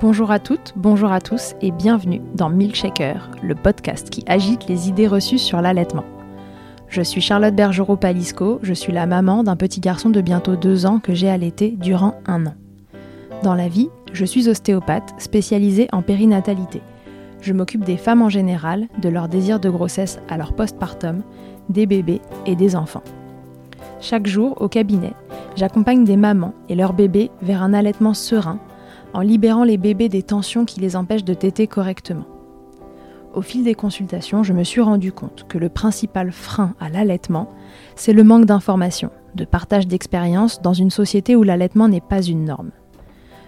Bonjour à toutes, bonjour à tous et bienvenue dans Milkshaker, le podcast qui agite les idées reçues sur l'allaitement. Je suis Charlotte Bergerot-Palisco, je suis la maman d'un petit garçon de bientôt deux ans que j'ai allaité durant un an. Dans la vie, je suis ostéopathe spécialisée en périnatalité. Je m'occupe des femmes en général, de leur désir de grossesse à leur postpartum, des bébés et des enfants. Chaque jour, au cabinet, j'accompagne des mamans et leurs bébés vers un allaitement serein en libérant les bébés des tensions qui les empêchent de téter correctement. Au fil des consultations, je me suis rendu compte que le principal frein à l'allaitement, c'est le manque d'informations, de partage d'expériences dans une société où l'allaitement n'est pas une norme.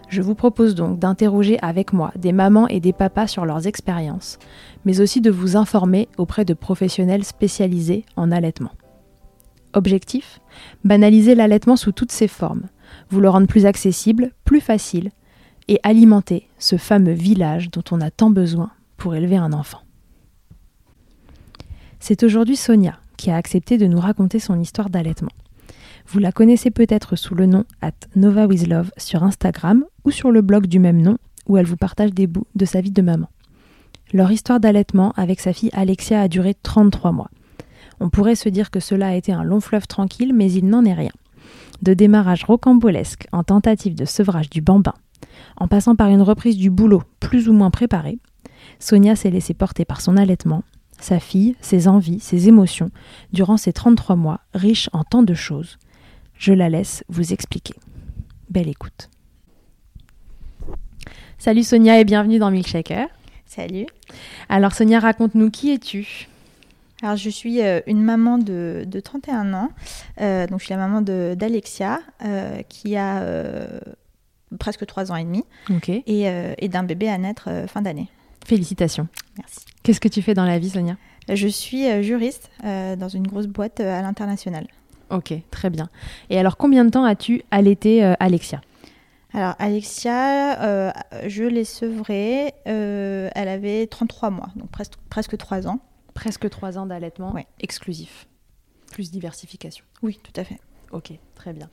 Je vous propose donc d'interroger avec moi des mamans et des papas sur leurs expériences, mais aussi de vous informer auprès de professionnels spécialisés en allaitement. Objectif? Banaliser l'allaitement sous toutes ses formes, vous le rendre plus accessible, plus facile, et alimenter ce fameux village dont on a tant besoin pour élever un enfant. C'est aujourd'hui Sonia qui a accepté de nous raconter son histoire d'allaitement. Vous la connaissez peut-être sous le nom at Nova sur Instagram ou sur le blog du même nom où elle vous partage des bouts de sa vie de maman. Leur histoire d'allaitement avec sa fille Alexia a duré 33 mois. On pourrait se dire que cela a été un long fleuve tranquille, mais il n'en est rien. De démarrage rocambolesque en tentative de sevrage du bambin, en passant par une reprise du boulot plus ou moins préparée, Sonia s'est laissée porter par son allaitement, sa fille, ses envies, ses émotions, durant ces 33 mois riches en tant de choses. Je la laisse vous expliquer. Belle écoute. Salut Sonia et bienvenue dans Milkshaker. Salut. Alors Sonia, raconte-nous qui es-tu? Alors je suis euh, une maman de, 31 ans. Euh, donc je suis la maman d'Alexia euh, qui a presque 3 ans et demi. Et, d'un bébé à naître fin d'année. Félicitations. Merci. Qu'est-ce que tu fais dans la vie Sonia? Je suis juriste dans une grosse boîte à l'international. Ok, très bien. Et alors combien de temps as-tu allaité Alexia? Alors, Alexia, euh, je l'ai sevrée, euh, elle avait 33 mois, donc presque, presque 3 ans. Presque 3 ans d'allaitement exclusif, plus diversification. Oui, tout à fait. Ok, très bien.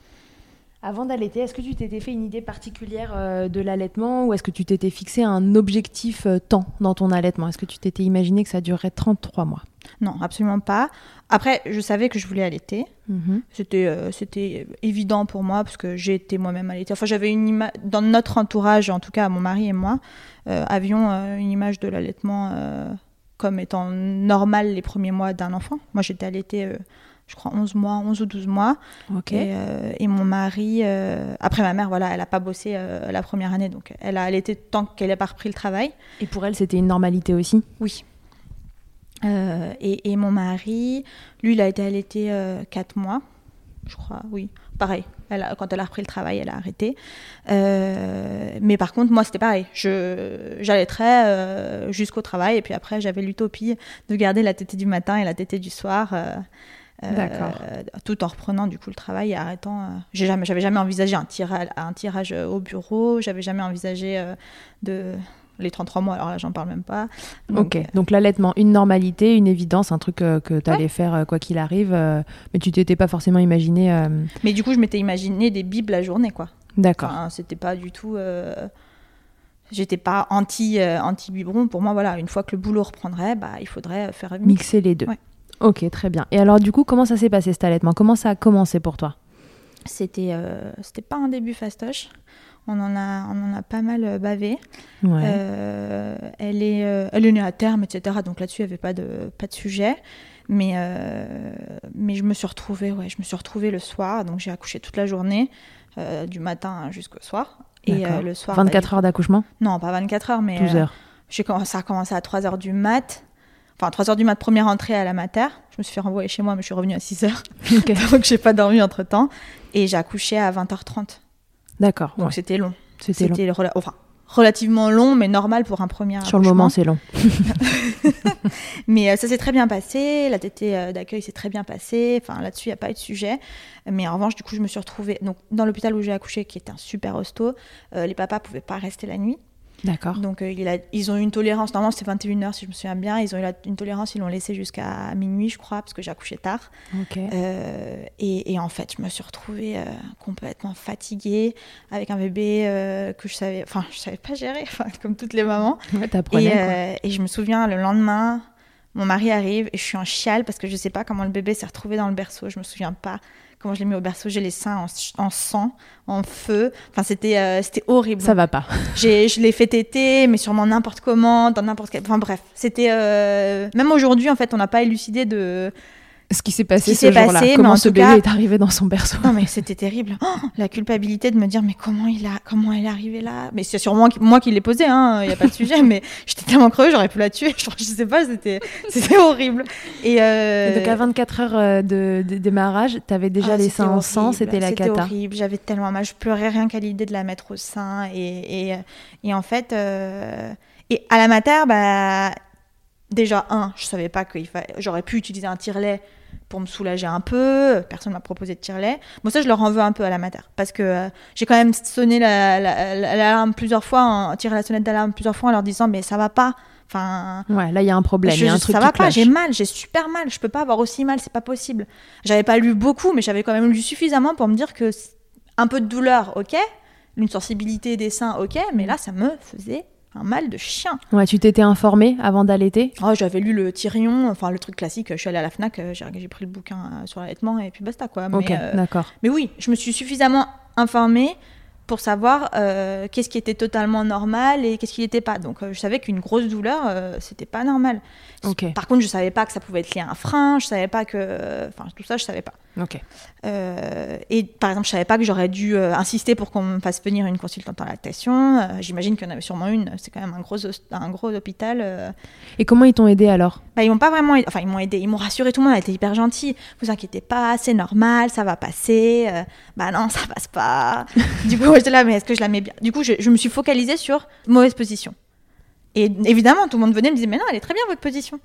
Avant d'allaiter, est-ce que tu t'étais fait une idée particulière euh, de l'allaitement ou est-ce que tu t'étais fixé un objectif temps dans ton allaitement? Est-ce que tu t'étais imaginé que ça durerait 33 mois? Non, absolument pas. Après, je savais que je voulais allaiter. Mhm. C'était, euh, c'était évident pour moi parce que j'ai été moi-même allaitée. Enfin, j'avais une image dans notre entourage, en tout cas, mon mari et moi, euh, avions euh, une image de l'allaitement comme étant normal les premiers mois d'un enfant. Moi, j'étais allaitée, je crois, 11 mois, 11 ou 12 mois. Et, et, mon mari, après ma mère, voilà, elle n'a pas bossé la première année, donc elle a allaité tant qu'elle n'a pas repris le travail. Et pour elle, c'était une normalité aussi? Oui. Euh, et, mon mari, lui, il a été allaité 4 euh, mois, je crois, oui. Pareil, elle quand elle a repris le travail, elle a arrêté. Euh, mais par contre, moi, c'était pareil. J'allaiterais jusqu'au travail, et puis après, j'avais l'utopie de garder la tétée du matin et la tétée du soir. Tout en reprenant du coup le travail et arrêtant. jamais, j'avais jamais envisagé un tirage, un tirage au bureau. J'avais jamais envisagé de les 33 mois, alors là, j'en parle même pas. ok, euh, donc l'allaitement, une normalité, une évidence, un truc euh, que tu allais faire euh, quoi qu'il arrive, mais tu t'étais pas forcément imaginé. Mais du coup, je m'étais imaginé des bibles la journée, quoi. D'accord. Enfin, C'était pas du tout. J'étais pas anti, anti biberon. Pour moi, voilà, une fois que le boulot reprendrait, bah, il faudrait faire mixer les deux. Ok, très bien. Et alors, du coup, comment ça s'est passé cet allaitement? Comment ça a commencé pour toi? C'était, c'était pas un début fastoche on en a, on en a pas mal euh, bavé. Euh, elle, est, euh, elle est née à terme, etc. Donc là-dessus, il n'y avait pas de, pas de sujet. Mais, mais je me suis retrouvée, ouais, je me suis retrouvée le soir, donc j'ai accouché toute la journée, du matin jusqu'au soir. Et le soir. 24 bah, heures d'accouchement? Non, pas 24 heures, mais. 12 heures. ça a commencé à 3 heures du mat. Enfin, 3 heures du mat, première entrée à la mater. Je me suis fait renvoyer chez moi, mais je suis revenue à 6 heures. donc, j'ai pas dormi entre temps. Et j'ai accouché à 20h30. D'accord. Donc, c'était long. C'était long. Enfin, relativement long, mais normal pour un premier Sur le moment, c'est long. mais euh, ça s'est très bien passé. La tétée euh, d'accueil s'est très bien passée. Enfin, là-dessus, il n'y a pas eu de sujet. Mais en revanche, du coup, je me suis retrouvée donc, dans l'hôpital où j'ai accouché, qui est un super hosto. Euh, les papas pouvaient pas rester la nuit. D'accord. Donc euh, il a, ils ont eu une tolérance, normalement c'était 21h si je me souviens bien, ils ont eu une tolérance, ils l'ont laissé jusqu'à minuit je crois, parce que j'ai accouché tard. Euh, et, en fait je me suis retrouvée euh, complètement fatiguée, avec un bébé que je savais, enfin je savais pas gérer, comme toutes les mamans. Ouais, et, et je me souviens le lendemain, mon mari arrive et je suis en chiale parce que je sais pas comment le bébé s'est retrouvé dans le berceau, je me souviens pas comment je l'ai mis au berceau, j'ai les seins en, sang, en feu. Enfin, c'était euh, c'était horrible. Ça va pas. je l'ai fait téter, mais sûrement n'importe comment, dans n'importe quel. Enfin bref, c'était euh, même aujourd'hui en fait, on n'a pas élucidé de ce qui s'est passé ce jour-là. Comment ce bébé est arrivé dans son berceau Non mais c'était terrible. Oh, la culpabilité de me dire mais comment il a, comment elle est arrivée là? Mais c'est sûrement moi qui l'ai posé, hein. Il n'y a pas de sujet. mais j'étais tellement creuse, j'aurais pu la tuer. Je, sais pas, c'était, c'était horrible. Et, euh... donc à 24 heures euh, de, démarrage, tu avais déjà ah, les seins en sang, c'était la cata. C'était horrible. J'avais tellement mal, je pleurais rien qu'à l'idée de la mettre au sein. Et, et, et en fait, euh... et à la mater, bah déjà un, je savais pas que j'aurais pu utiliser un tire-lait pour me soulager un peu. Personne m'a proposé de tire-lait. Bon, ça, je leur en veux un peu à la mater. Parce que euh, j'ai quand même sonné l'alarme plusieurs fois, tiré la sonnette d'alarme plusieurs fois en leur disant, mais ça va pas. Enfin, ouais, là il y a un problème, il y a un truc ça va pas, j'ai mal, j'ai super mal, je peux pas avoir aussi mal, c'est pas possible. J'avais pas lu beaucoup, mais j'avais quand même lu suffisamment pour me dire que un peu de douleur, ok, une sensibilité des seins, ok, mais là ça me faisait un mal de chien. Ouais, tu t'étais informée avant d'allaiter oh, J'avais lu le Tyrion, enfin le truc classique. Je suis allée à la Fnac, euh, j'ai pris le bouquin euh, sur l'allaitement et puis basta quoi. ok, euh, d'accord. Mais oui, je me suis suffisamment informée pour savoir qu'est-ce qui était totalement normal et qu'est-ce qui n'était pas. Donc je savais qu'une grosse douleur, c'était pas normal. Par contre, je savais pas que ça pouvait être lié à un frein, je savais pas que. Enfin, tout ça, je savais pas. Euh, et par exemple, je savais pas que j'aurais dû euh, insister pour qu'on me fasse venir une consultante en lactation. Euh, j'imagine qu'il y en avait sûrement une. C'est quand même un gros, un gros hôpital. Et comment ils t'ont aidé alors? Bah, Ils m'ont pas vraiment. Enfin, ils m'ont aidé. Ils m'ont rassuré. Tout le monde a été hyper gentil. Vous inquiétez pas, c'est normal, ça va passer. bah non, ça passe pas. du coup, j'étais là, mais est-ce que je la mets bien? Du coup, je, je me suis focalisée sur mauvaise position. Et évidemment, tout le monde venait me disait, mais non, elle est très bien votre position.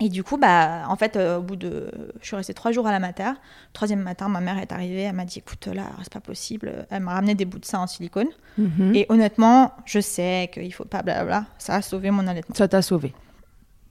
Et du coup, bah, en fait, euh, au bout de. Je suis restée trois jours à la mater. troisième matin, ma mère est arrivée. Elle m'a dit écoute, là, c'est pas possible. Elle m'a ramené des bouts de sein en silicone. Mhm. Et honnêtement, je sais qu'il faut pas blabla. Ça a sauvé mon allaitement. Ça t'a sauvé.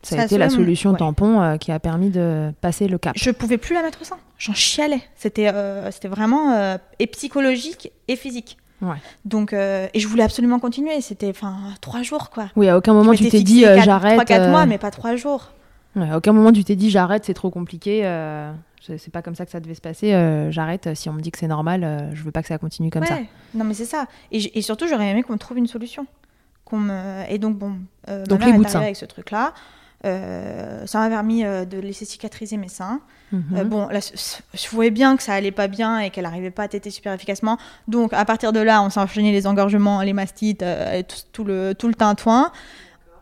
Ça, a été la solution tampon euh, qui a permis de passer le cap. Je pouvais plus la mettre au sein. J'en chialais. C'était euh, c'était vraiment et psychologique et physique. Ouais. Donc, et je voulais absolument continuer. C'était enfin trois jours, quoi. Oui, à aucun moment tu t'es dit j'arrête. Trois, quatre mois, mais pas trois jours. Ouais, à aucun moment tu t'es dit j'arrête, c'est trop compliqué. Euh, c'est pas comme ça que ça devait se passer. Euh, j'arrête. Si on me dit que c'est normal, euh, je veux pas que ça continue comme ça. Non, mais c'est ça. Et, surtout, j'aurais aimé qu'on me trouve une solution. Qu'on me... Et donc, bon, donc les bouts de avec ce truc-là. ça m'a permis de laisser cicatriser mes seins. Mhm. bon, là, je voyais bien que ça allait pas bien et qu'elle arrivait pas à téter super efficacement. Donc, à partir de là, on s'est enchaîné les engorgements, les mastites, et tout, tout, le, tout le tintouin.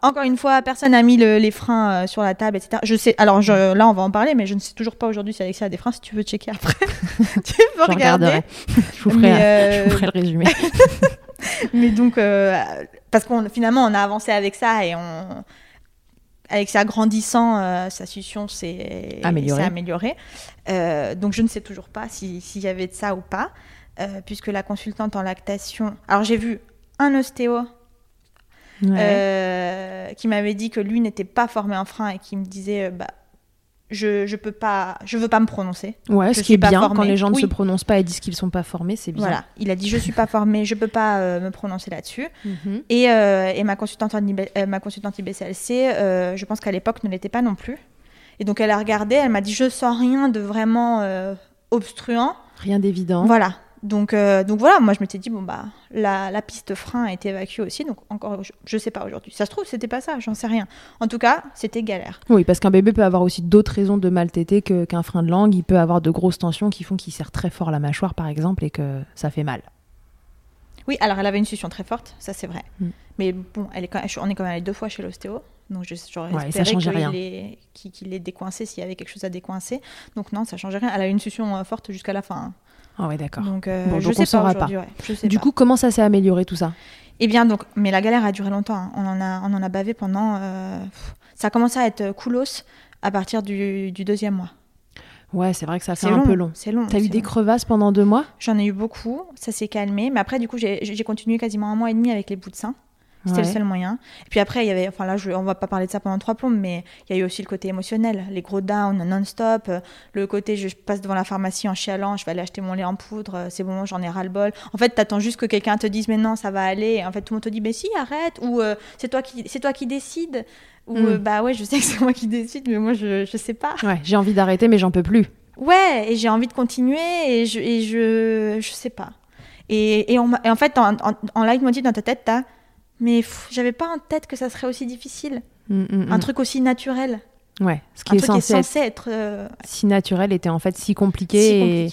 Encore une fois, personne n'a mis les freins euh, sur la table, etc. Je sais. Alors là, on va en parler, mais je ne sais toujours pas aujourd'hui si Alexia a des freins. Si tu veux checker après, tu peux regarder. Je vous, ferai, euh, je vous ferai le résumé. mais donc, euh, parce qu'on finalement, on a avancé avec ça et on avec sa grandissant, sa succion s'est améliorée. donc je ne sais toujours pas s'il y avait de ça ou pas, puisque la consultante en lactation. Alors j'ai vu un ostéo euh, qui m'avait dit que lui n'était pas formé en frein et qui me disait euh, bah, je, je peux pas je veux pas me prononcer. Ouais, ce qui est bien quand les gens ne se prononcent pas et disent qu'ils sont pas formés, c'est bien. Voilà, il a dit je suis pas formé, je peux pas euh, me prononcer là-dessus. Mhm. et, et, ma consultante ma consultante IBCLC, je pense qu'à l'époque ne l'était pas non plus. Et donc elle a regardé, elle m'a dit je sens rien de vraiment obstruant. Rien d'évident. Voilà. Donc, euh, donc voilà, moi je m'étais dit, bon, bah, la, la, piste frein a été évacuée aussi, donc encore, je, sais pas aujourd'hui. Ça se trouve, c'était pas ça, j'en sais rien. En tout cas, c'était galère. Oui, parce qu'un bébé peut avoir aussi d'autres raisons de mal téter qu'un frein de langue. Il peut avoir de grosses tensions qui font qu'il serre très fort la mâchoire, par exemple, et que ça fait mal. Oui, alors elle avait une succion très forte, ça c'est vrai. Mm. Mais bon, elle est quand on est quand même allé deux fois chez l'ostéo. Donc j'aurais ouais, espéré qu'il ait, décoincé s'il y avait quelque chose à décoincer. Donc non, ça changeait rien. Elle a une succion euh, forte jusqu'à la fin. Hein. Ah ouais, d'accord. Donc, euh, je sais pas, pas. du coup, comment ça s'est amélioré tout ça? Eh bien, donc, mais la galère a duré longtemps. Hein. On, en a, on en a bavé pendant. Euh, ça a commencé à être coolos à partir du, deuxième mois. Ouais, c'est vrai que ça fait un peu long. C'est long. T'as eu des crevasses pendant deux mois? J'en ai eu beaucoup. Ça s'est calmé. Mais après, du coup, j'ai continué quasiment un mois et demi avec les bouts de sein. C'était le seul moyen. Et puis après, il y avait, enfin là, je, on va pas parler de ça pendant trois plombes, mais il y a eu aussi le côté émotionnel, les gros downs non-stop, euh, le côté je passe devant la pharmacie en chialant, je vais aller acheter mon lait en poudre, euh, c'est bon, j'en ai ras le bol. En fait, t'attends juste que quelqu'un te dise mais non, ça va aller. En fait, tout le monde te dit mais si, arrête, ou euh, c'est toi qui, c'est toi qui décide, ou hmm. bah ouais, je sais que c'est moi qui décide, mais moi je, je sais pas. Ouais, j'ai envie d'arrêter, mais j'en peux plus. Ouais, et j'ai envie de continuer, et je, et je, je sais pas. Et, et, en fait, en, en, en leitmotiv dans ta tête, t'as mais j'avais pas en tête que ça serait aussi difficile. Mm, mm, un mm. truc aussi naturel. Ouais, ce qui, est, censé être, euh, si naturel était en fait si compliqué,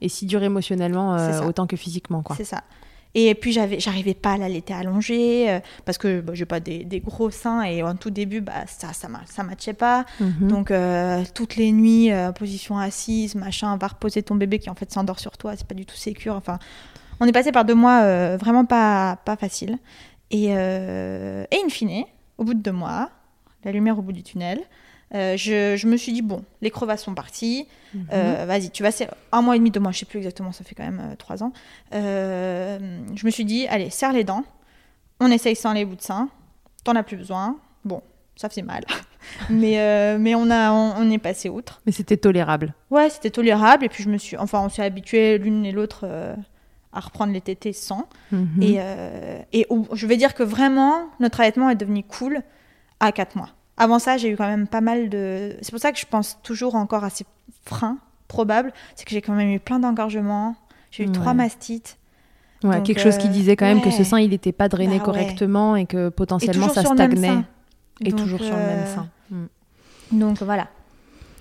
Et, si dur émotionnellement euh, autant que physiquement quoi. C'est ça. Et puis j'avais, j'arrivais pas à l'allaiter allongée euh, parce que bah, j'ai pas des, gros seins et en tout début bah ça ça ça matchait pas. Mhm. Donc toutes les nuits position assise machin va reposer ton bébé qui en fait s'endort sur toi c'est pas du tout sécure. Enfin on est passé par deux mois vraiment pas pas facile. Et, euh, et in fine, au bout de deux mois, la lumière au bout du tunnel, euh, je, je, me suis dit, bon, les crevasses sont parties, mhm. euh, vas-y, tu vas, un mois et demi, deux mois, je sais plus exactement, ça fait quand même trois ans. je me suis dit, allez, serre les dents, on essaye sans les bouts de sein, t'en as plus besoin. Bon, ça faisait mal. mais, mais on, a, on, est passé outre. Mais c'était tolérable. Ouais, c'était tolérable. Et puis je me suis. Enfin, on s'est habitués l'une et l'autre à reprendre les tétés sans. Mhm. Et, euh, et je vais dire que vraiment, notre allaitement est devenu cool à 4 mois. Avant ça, j'ai eu quand même pas mal de... C'est pour ça que je pense toujours encore à ces freins probables. C'est que j'ai quand même eu plein d'engorgements. J'ai eu trois mastites. Ouais, quelque chose qui euh, disait quand même que ce sein, il n'était pas drainé bah correctement et que potentiellement ça stagnait. Et toujours sur le même euh, sein. Mm. Donc voilà.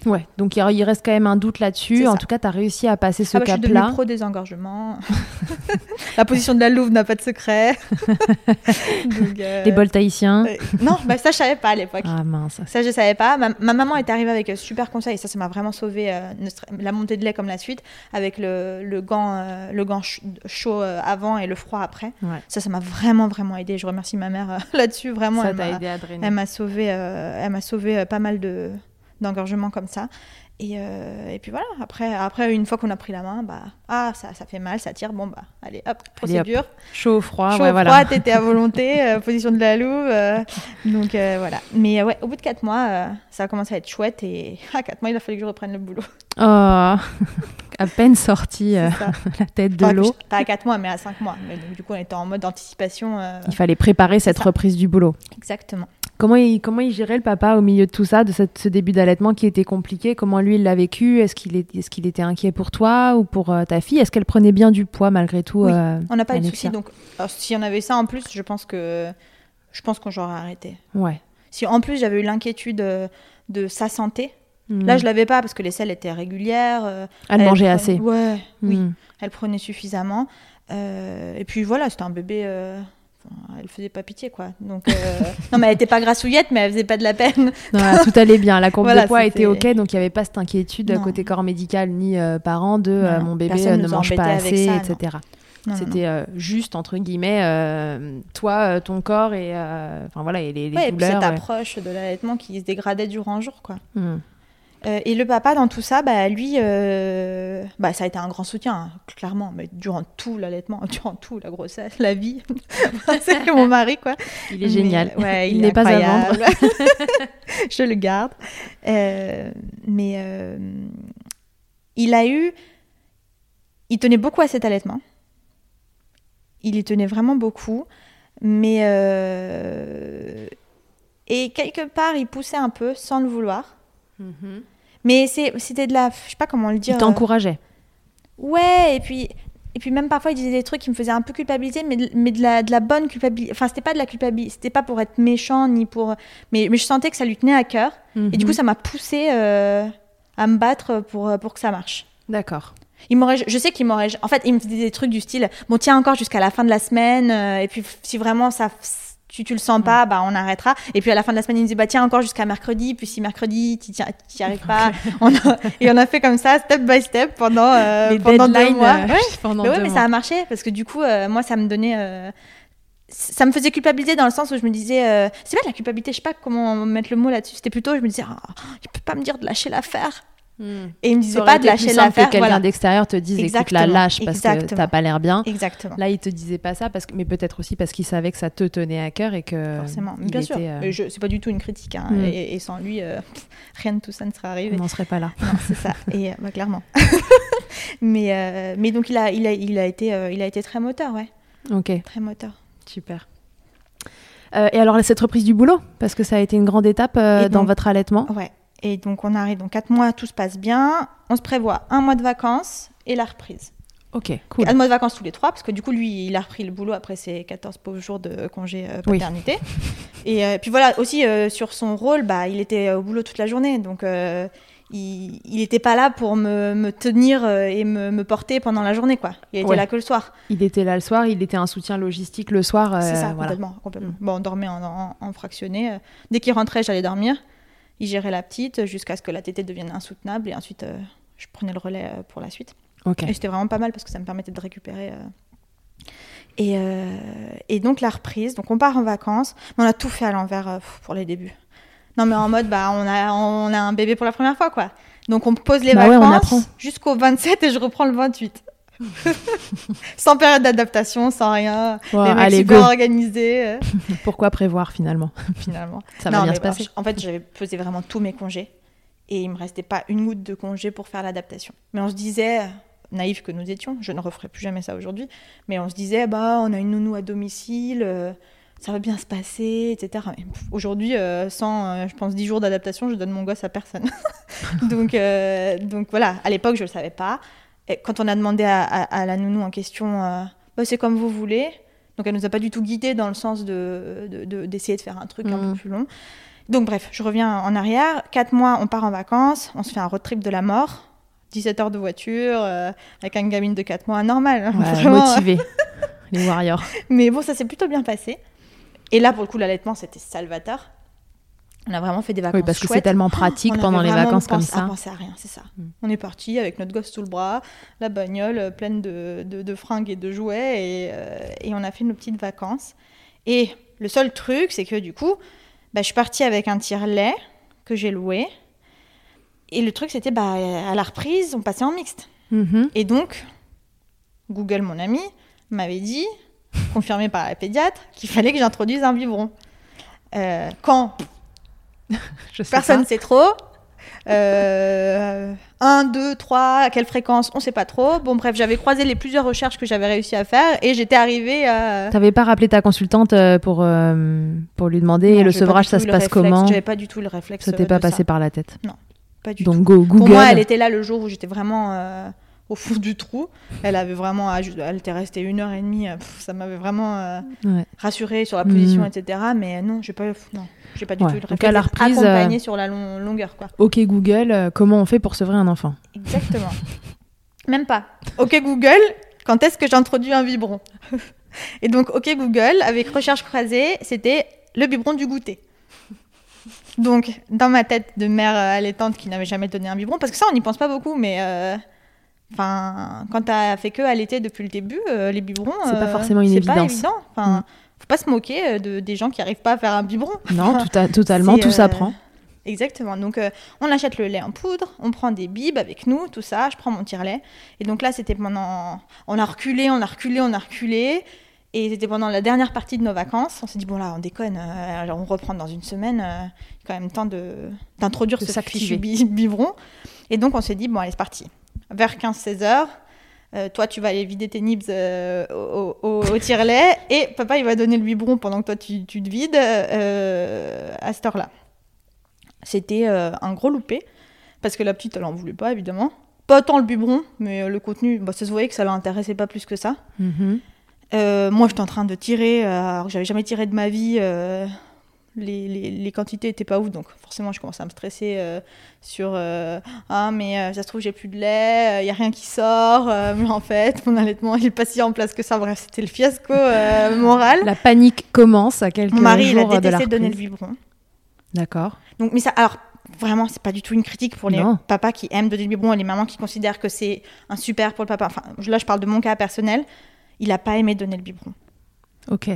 Ouais, donc il reste quand même un doute là-dessus. En tout cas, tu as réussi à passer ce cap-là. Ah bah, je suis pro des engorgements. la position de la louve n'a pas de secret. Euh, Les bols tahitiens. Euh, non, bah, ça, je savais pas à l'époque. Ah mince. Ça, je savais pas. Ma, maman est arrivée avec un super conseil et ça, ça m'a vraiment sauvé euh, la montée de lait comme la suite avec le, le gant, le gant chaud avant et le froid après. Ça, ça m'a vraiment, vraiment aidé. Je remercie ma mère là-dessus. Vraiment, ça t'a aidé à drainer. Elle m'a sauvé, elle m'a sauvé pas mal de d'engorgement comme ça. Et, euh, et, puis voilà, après, après une fois qu'on a pris la main, bah, ah, ça, ça fait mal, ça tire, bon, bah, allez, hop, procédure. Chaud, froid, Chaud, ouais, froid, voilà. t'étais à volonté, euh, position de la louve. Euh, donc voilà. Mais ouais, au bout de 4 mois, ça a commencé à être chouette et à 4 mois, il a fallu que je reprenne le boulot. Oh, à peine sorti la tête de l'eau. Pas à 4 mois, mais à 5 mois. Mais donc, du coup, on était en mode anticipation. il fallait préparer cette reprise du boulot. Exactement. Comment il, comment il gérait le papa au milieu de tout ça, de ce début d'allaitement qui était compliqué? Comment lui, il l'a vécu? Est-ce qu'il est, est qu'il était inquiet pour toi ou pour euh, ta fille? Est-ce qu'elle prenait bien du poids malgré tout oui, euh, On n'a pas eu de soucis. Donc, si on avait ça en plus, je pense que je pense qu'on j'aurais arrêté. Ouais. Si en plus j'avais eu l'inquiétude euh, de, sa santé, là hmm. je l'avais pas parce que les selles étaient régulières. elle, mangeait assez. Ouais, oui. Hmm. Elle prenait suffisamment. et puis voilà, c'était un bébé elle faisait pas pitié quoi. Donc euh, non mais elle était pas grassouillette mais elle faisait pas de la peine. tout allait bien, la courbe de poids était ok donc il y avait pas cette inquiétude côté corps médical ni euh, parents de euh, mon bébé ne mange pas assez etc. C'était juste entre guillemets toi ton corps et enfin voilà et les, les douleurs. Et cette approche de l'allaitement qui se dégradait durant un jour quoi. Hmm. Euh, et le papa, dans tout ça, bah, lui, euh, bah, ça a été un grand soutien, hein, clairement, mais durant tout l'allaitement, durant tout la grossesse, la vie. c'est mon mari, quoi. Il est génial. Ouais, il n'est pas à vendre. Je le garde. Euh, mais il a eu. Il tenait beaucoup à cet allaitement. Il y tenait vraiment beaucoup. Mais. Et quelque part, il poussait un peu sans le vouloir. Mais c'était de la. Je sais pas comment le dire. Il t'encourageait. Ouais, et puis. Et puis même parfois, il disait des trucs qui me faisaient un peu culpabiliser, mais de, mais de, la, de la bonne culpabilité. Enfin, c'était pas de la culpabilité, c'était pas pour être méchant, ni pour. Mais, mais je sentais que ça lui tenait à cœur. Et du coup, Mhm. ça m'a poussé euh, à me battre pour, pour que ça marche. D'accord. Il m'aurait, je sais qu'il m'aurait. En fait, il me disait des trucs du style bon, tiens encore jusqu'à la fin de la semaine, euh, et puis si vraiment ça. Tu, tu le sens pas, bah on arrêtera. Et puis à la fin de la semaine, il me disait bah tiens encore jusqu'à mercredi. Puis si mercredi tu n'y arrives pas, on a- et on a fait comme ça, step by step pendant euh, Les pendant deux mois. euh, Ouais. pendant Mais ouais, deux mais mois. ça a marché parce que du coup, euh, moi, ça me donnait. euh, ça me faisait culpabiliser dans le sens où je me disais. euh, c'est pas de la culpabilité, je sais pas comment mettre le mot là-dessus. C'était plutôt, je me disais, Ah, il peut pas me dire de lâcher l'affaire. Hmm. Et il me disait pas de lâcher l'affaire. que quelqu'un Voilà. d'extérieur te dise écoute la Exactement, lâche parce que exactement. t'as pas l'air bien. Exactement. Là, il te disait pas ça parce que mais peut-être aussi parce qu'il savait que ça te tenait à cœur et que Forcément, mais bien sûr. euh, je- C'est pas du tout une critique. hein. Mm. Et, et sans lui, euh, rien de tout ça ne serait arrivé. on n'en serait pas là. C'est ça. Et euh, bah, clairement. mais, euh, mais donc il a, il a, il a été, euh, il a été très moteur, ouais, Ok, très moteur. super. Euh, et alors cette reprise du boulot parce que ça a été une grande étape euh, dans votre allaitement? Ouais. Et donc on arrive dans quatre mois, tout se passe bien. On se prévoit un mois de vacances et la reprise. Ok, cool. Un mois de vacances tous les trois, parce que du coup, lui, il a repris le boulot après ses 14 pauvres jours de congé euh, Oui. paternité. Et euh, puis voilà, aussi euh, sur son rôle, bah, il était au boulot toute la journée. Donc il n'était pas là pour me, me tenir et me, me porter pendant la journée. quoi. Il était Ouais. là que le soir. Il était là le soir, il était un soutien logistique le soir. C'est ça, voilà. complètement. complètement. Bon, on dormait en, en- en fractionné. Dès qu'il rentrait, j'allais dormir. Il gérait la petite jusqu'à ce que la tétée devienne insoutenable. Et ensuite, euh, je prenais le relais euh, pour la suite. Ok. Et c'était vraiment pas mal parce que ça me permettait de récupérer. euh. Et, et donc la reprise, donc on part en vacances, mais on a tout fait à l'envers pour les débuts. Non mais en mode, bah, on, a, on a un bébé pour la première fois quoi. Donc on pose les Bah ouais, vacances apprend. jusqu'au 27 et je reprends le 28. sans période d'adaptation, sans rien. Bon, les mecs allez, super go. organisés, euh, Pourquoi prévoir finalement? Finalement. Ça Non, va bien se passer. En fait, j'avais posé vraiment tous mes congés et il me restait pas une goutte de congé pour faire l'adaptation. Mais on se disait, naïfs que nous étions, je ne referai plus jamais ça aujourd'hui, mais on se disait, bah, on a une nounou à domicile, euh, ça va bien se passer, etc. Aujourd'hui, euh, sans, euh, je pense, 10 jours d'adaptation, je donne mon gosse à personne. donc, euh, donc voilà, à l'époque, je ne le savais pas. Et quand on a demandé à, à- à la nounou en question, euh, Bah, c'est comme vous voulez. Donc elle nous a pas du tout guidés dans le sens de, de- de- d'essayer de faire un truc un Mhm. peu plus long. Donc bref, je reviens en arrière. Quatre mois, on part en vacances, on se fait un road trip de la mort. 17 heures de voiture, euh, avec une gamine de 4 mois, normal. hein, Ouais, vraiment. motivé. Les warriors. Mais bon, ça s'est plutôt bien passé. Et là, pour le coup, l'allaitement, c'était salvateur. On a vraiment fait des vacances Oui, parce que c'est tellement pratique On pendant les vacances comme ça. penser à rien, c'est ça. Mm. On est parti avec notre gosse sous le bras, la bagnole euh, pleine de, de- de fringues et de jouets, et, euh, et on a fait nos petites vacances. Et le seul truc, c'est que du coup, bah, je suis partie avec un tire-lait que j'ai loué. Et le truc, c'était bah, à la reprise, on passait en mixte. Mhm. Et donc, Google, mon ami, m'avait dit, confirmé par la pédiatre, qu'il fallait que j'introduise un biberon. Euh, quand Je sais Personne ne sait trop. Euh, 1, 2, 3, à quelle fréquence, on ne sait pas trop. Bon, bref, j'avais croisé les plusieurs recherches que j'avais réussi à faire et j'étais arrivée à. T'avais pas rappelé ta consultante euh, pour, euh, pour lui demander Non, et le sevrage ça se passe réflexe. comment J'avais pas du tout le réflexe. Ça t'est pas ça. passé par la tête. Pas du tout. Donc go Google. Pour moi, elle était là le jour où j'étais vraiment euh, au fond du trou. Elle avait vraiment, elle était restée une heure et demie. pff, ça m'avait vraiment Ouais. rassurée sur la position, Mhm. etc. Mais non, j'ai pas, non, j'ai pas du Ouais. tout le Donc, à la reprise, euh, accompagné sur la long- longueur, quoi. Ok Google, euh, comment on fait pour sevrer un enfant? Exactement. Même pas. Ok Google, quand est-ce que j'introduis un biberon? Et donc ok Google, avec recherche croisée, c'était le biberon du goûter. Donc dans ma tête de mère euh, allaitante qui n'avait jamais donné un biberon, parce que ça on n'y pense pas beaucoup, mais euh, enfin quand t'as fait que allaiter depuis le début, euh, les biberons, C'est pas euh, forcément une pas évidence. évident. Enfin, Mm. Faut pas se moquer euh, de, des gens qui arrivent pas à faire un biberon. Non, tout à- totalement, tout s'apprend. Exactement. Donc, euh, on achète le lait en poudre, on prend des bibes avec nous, tout ça. Je prends mon tire-lait. Et donc là, c'était pendant. On a reculé, on a reculé, on a reculé. Et c'était pendant la dernière partie de nos vacances. On s'est dit, bon, là, on déconne. euh, alors on reprend dans une semaine. euh, quand même temps d'introduire ce fichu bi- biberon. Et donc, on s'est dit, bon, allez, c'est parti. Vers 15-16 heures. Euh, toi, tu vas aller vider tes nibs euh, au, au- au tire-lait et papa, il va donner le biberon pendant que toi, tu, tu te vides euh, à cette heure-là. C'était un gros loupé, parce que la petite, elle en voulait pas, évidemment. pas tant le biberon, mais le contenu, bah, ça se voyait que ça l'intéressait pas plus que ça. Mhm. Euh, moi, j'étais en train de tirer, alors que j'avais jamais tiré de ma vie. Les, les, les quantités étaient pas ouf, donc forcément, je commençais à me stresser euh, sur euh, Ah, mais euh, ça se trouve, j'ai plus de lait, il y a rien qui sort. mais en fait, mon allaitement, il est pas si en place que ça. Bref, c'était le fiasco moral. La panique commence à quelques Mon mari, il a détesté de donner le biberon. D'accord. Donc, mais ça, alors, vraiment, c'est pas du tout une critique pour les Non. papas qui aiment donner le biberon et les mamans qui considèrent que c'est un super pour le papa. Enfin, là, je parle de mon cas personnel. Il a pas aimé donner le biberon. Ok.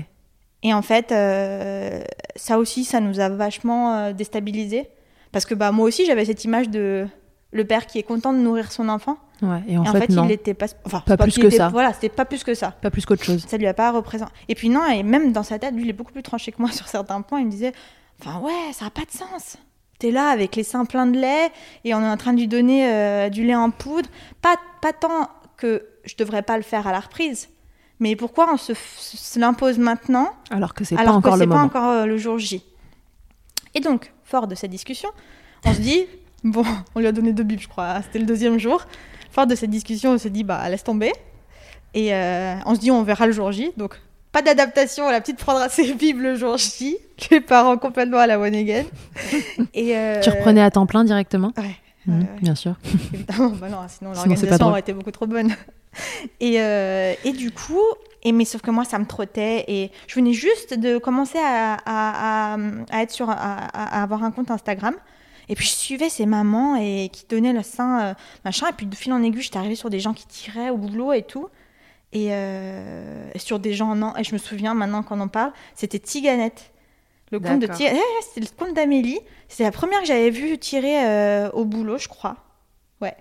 Et en fait, euh, ça aussi, ça nous a vachement euh, déstabilisés. Parce que bah, moi aussi, j'avais cette image de le père qui est content de nourrir son enfant. Ouais. Et en et en fait, fait, non. il n'était pas. Enfin, Pas plus que était- ça. Voilà, c'était pas plus que ça. Pas plus qu'autre chose. Ça lui a pas représenté. Et puis non, et même dans sa tête, lui, il est beaucoup plus tranché que moi sur certains points. Il me disait, enfin ouais, ça a pas de sens. T'es là avec les seins pleins de lait et on est en train de lui donner euh, du lait en poudre. Pas, pas tant que je devrais pas le faire à la reprise, mais pourquoi on se, l'impose maintenant Alors que c'est pas encore que le pas moment. encore euh, le jour J? Et donc, fort de cette discussion, on se dit, bon, on lui a donné deux bibes, je crois, c'était le deuxième jour. Fort de cette discussion, on se dit, bah, laisse tomber. Et euh, on se dit, on verra le jour J. Donc, pas d'adaptation, la petite prendra ses bibes le jour J. Les parents complètement à la one again. Et, euh, Tu reprenais à temps plein directement? Ouais. Ouais. Bien sûr. Évidemment, bah non, sinon l'organisation aurait été beaucoup trop bonne. Et, euh, et du coup, et mais sauf que moi, ça me trottait et je venais juste de commencer à, à, à- à être sur, à, avoir un compte Instagram. Et puis je suivais ces mamans et qui donnaient le sein, euh, machin. Et puis de fil en aiguille, j'étais arrivée sur des gens qui tiraient au boulot et tout. Et, euh, et sur des gens, non. Et je me souviens maintenant qu'on en parle, c'était Tiganette. Le compte de eh, c'était le compte d'Amélie. C'était la première que j'avais vue tirer euh, au boulot, je crois. Ouais.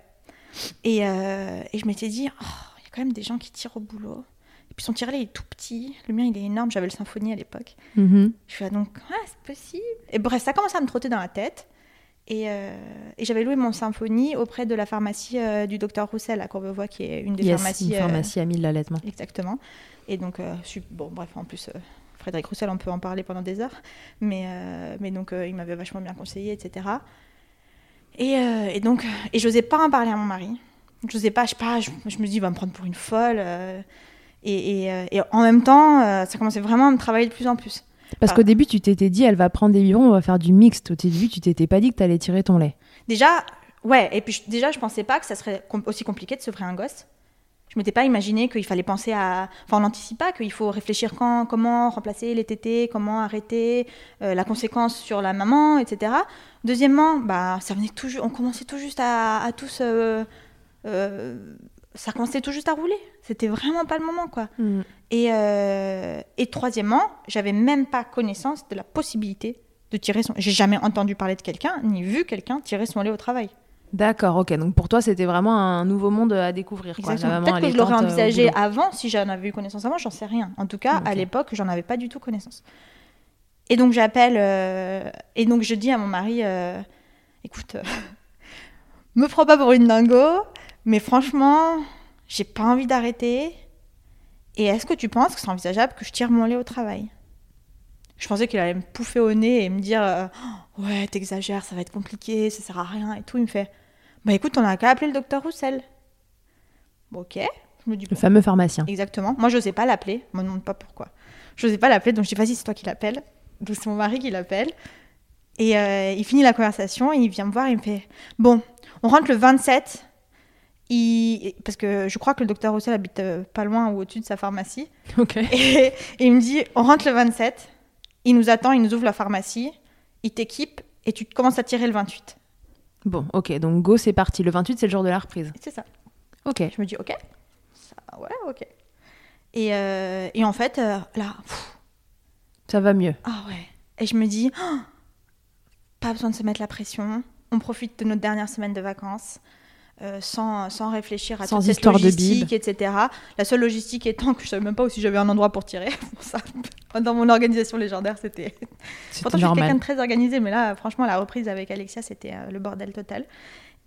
Et, euh, et je m'étais dit, oh, il y a quand même des gens qui tirent au boulot. Et puis son tiret, il est tout petit. Le mien, il est énorme. J'avais le symphonie à l'époque. Mhm. Je suis là, donc, ah, c'est possible. Et bref, ça commence à me trotter dans la tête. Et, euh, et j'avais loué mon symphonie auprès de la pharmacie euh, du docteur Roussel à Courbevoie, qui est une des Yes, pharmacies. une euh, pharmacie amie de l'allaitement. Exactement. Et donc, euh, je suis- bon, bref, en plus, euh, Frédéric Roussel, on peut en parler pendant des heures. Mais, euh, mais donc, euh, il m'avait vachement bien conseillé, etc. Et, euh, et donc, et j'osais pas en parler à mon mari. Je n'osais pas, je sais pas, je, je me dis, il va me prendre pour une folle. et, et, et en même temps, ça commençait vraiment à me travailler de plus en plus. Parce qu'au début, tu t'étais dit, elle va prendre des biberons, on va faire du mixte. Au début, tu t'étais pas dit que t'allais tirer ton lait. Déjà, ouais, et puis je- déjà, je pensais pas que ça serait com- aussi compliqué de sevrer un gosse. Je m'étais pas imaginé qu'il fallait penser à. Enfin, on n'anticipe pas qu'il faut réfléchir quand, comment remplacer les tétés, comment arrêter, euh, la conséquence sur la maman, etc. Deuxièmement, bah, ça venait tout, on commençait tout juste à, à tous. euh, euh, ça commençait tout juste à rouler. C'était vraiment pas le moment, quoi. Et, euh, et troisièmement, j'avais même pas connaissance de la possibilité de tirer son. J'ai jamais entendu parler de quelqu'un, ni vu quelqu'un tirer son lait au travail. D'accord, ok. Donc pour toi, c'était vraiment un nouveau monde à découvrir. Peut-être que je l'aurais euh, envisagé avant, si j'en avais eu connaissance avant, j'en sais rien. En tout cas, à l'époque, j'en avais pas du tout connaissance. Et donc j'appelle, euh, et donc je dis à mon mari, euh, écoute, me prends pas pour une dingo, mais franchement, j'ai pas envie d'arrêter. Et est-ce que tu penses que c'est envisageable que je tire mon lait au travail? Je pensais qu'il allait me pouffer au nez et me dire, Oh, ouais, t'exagères, ça va être compliqué, ça sert à rien et tout. Il me fait, bah écoute, on a qu'à appeler le docteur Roussel. Ok. Je me dis, Le bon, fameux pharmacien. Exactement. Moi, je n'osais pas l'appeler. Je me demande pas pourquoi. Je n'osais pas l'appeler, donc je dis vas-y, c'est toi qui l'appelle. Donc c'est mon mari qui l'appelle. Et euh, il finit la conversation, et il vient me voir, il me fait Bon, on rentre le 27. Il... Parce que je crois que le docteur Roussel habite euh, pas loin ou au-dessus de sa pharmacie. Ok. Et, et il me dit On rentre le 27. Il nous attend, il nous ouvre la pharmacie. Il t'équipe et tu commences à tirer le 28. Bon, ok. Donc go, c'est parti. Le 28, c'est le jour de la reprise. C'est ça. Ok. Je me dis Ok. Ça, ouais, ok. Et, euh, et en fait, euh, là, pff, Ça va mieux. Ah ouais. Et je me dis, Oh, pas besoin de se mettre la pression. On profite de notre dernière semaine de vacances. Euh, sans, sans réfléchir à Sans toute cette histoire de logistique, etc. La seule logistique étant que je savais même pas si j'avais un endroit pour tirer. Ça, dans mon organisation légendaire, c'était. Pourtant, je suis quelqu'un de très organisé, mais là, franchement, la reprise avec Alexia, c'était euh, le bordel total.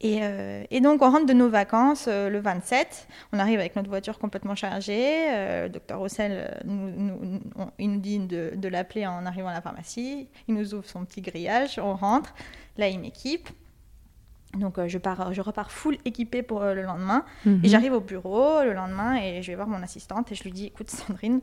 Et, euh, et donc, on rentre de nos vacances euh, le 27. On arrive avec notre voiture complètement chargée. Euh, le docteur Rossel, nous, nous- on- il nous dit de, de l'appeler en arrivant à la pharmacie. Il nous ouvre son petit grillage. On rentre. Là, il m'équipe. Donc je, pars, je repars full équipée pour le lendemain. Mhm. Et j'arrive au bureau le lendemain et je vais voir mon assistante et je lui dis écoute Sandrine,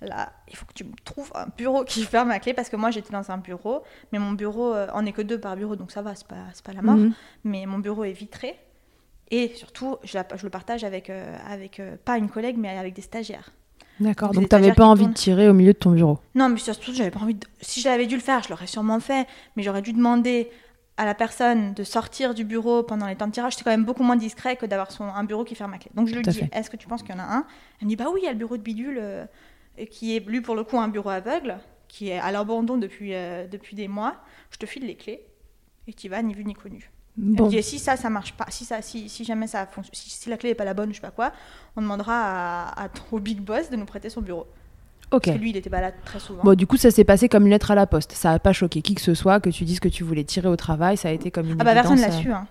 là il faut que tu me trouves un bureau qui ferme ma clé parce que moi j'étais dans un bureau, mais mon bureau, euh, on n'est que deux par bureau donc ça va, c'est pas, pas la mort. Mhm. Mais mon bureau est vitré et surtout je, la- je le partage avec, euh, avec euh, pas une collègue mais avec des stagiaires. D'accord. Donc t'avais étagères pas envie de tirer au milieu de ton bureau? Non, mais surtout, j'avais pas envie de... Si j'avais dû le faire, je l'aurais sûrement fait, mais j'aurais dû demander à la personne de sortir du bureau pendant les temps de tirage. C'est quand même beaucoup moins discret que d'avoir son... un bureau qui ferme à clé. Donc je lui dis, est-ce que tu penses qu'il y en a un? Elle me dit, bah oui, il y a le bureau de Bidule, euh, qui est lui pour le coup un bureau aveugle, qui est à l'abandon depuis, euh, depuis des mois. Je te file les clés et tu y vas, ni vu ni connu. Elle Bon. me dit, si ça, ça marche pas, si, ça, si, si jamais ça fonctionne, si, si la clé est pas la bonne, je sais pas quoi, on demandera à, à- au big boss de nous prêter son bureau. Parce que lui, il était pas là très souvent. Bon, du coup, ça s'est passé comme une lettre à la poste. Ça a pas choqué qui que ce soit que tu dises que tu voulais tirer au travail. Ça a été comme une. Ah bah personne l'a évidence, su. Hein.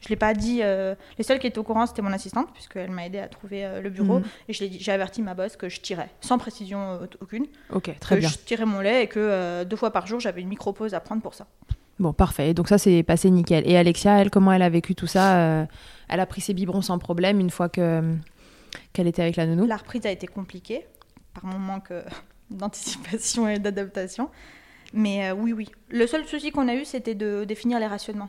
Je l'ai pas dit. euh, Les seuls qui étaient au courant, c'était mon assistante, puisqu'elle m'a aidé à trouver euh, le bureau. Mhm. Et je l'ai dit- j'ai averti ma boss que je tirais, sans précision euh, aucune. euh, Ok, très que bien. je tirais mon lait et que euh, deux fois par jour, j'avais une micro-pause à prendre pour ça. Bon, parfait. Donc ça, c'est passé nickel. Et Alexia, elle, comment elle a vécu tout ça euh, Elle a pris ses biberons sans problème une fois que qu'elle était avec la nounou? La reprise a été compliquée, par mon manque euh, d'anticipation et d'adaptation. Mais euh, oui, oui. Le seul souci qu'on a eu, c'était de définir les rationnements.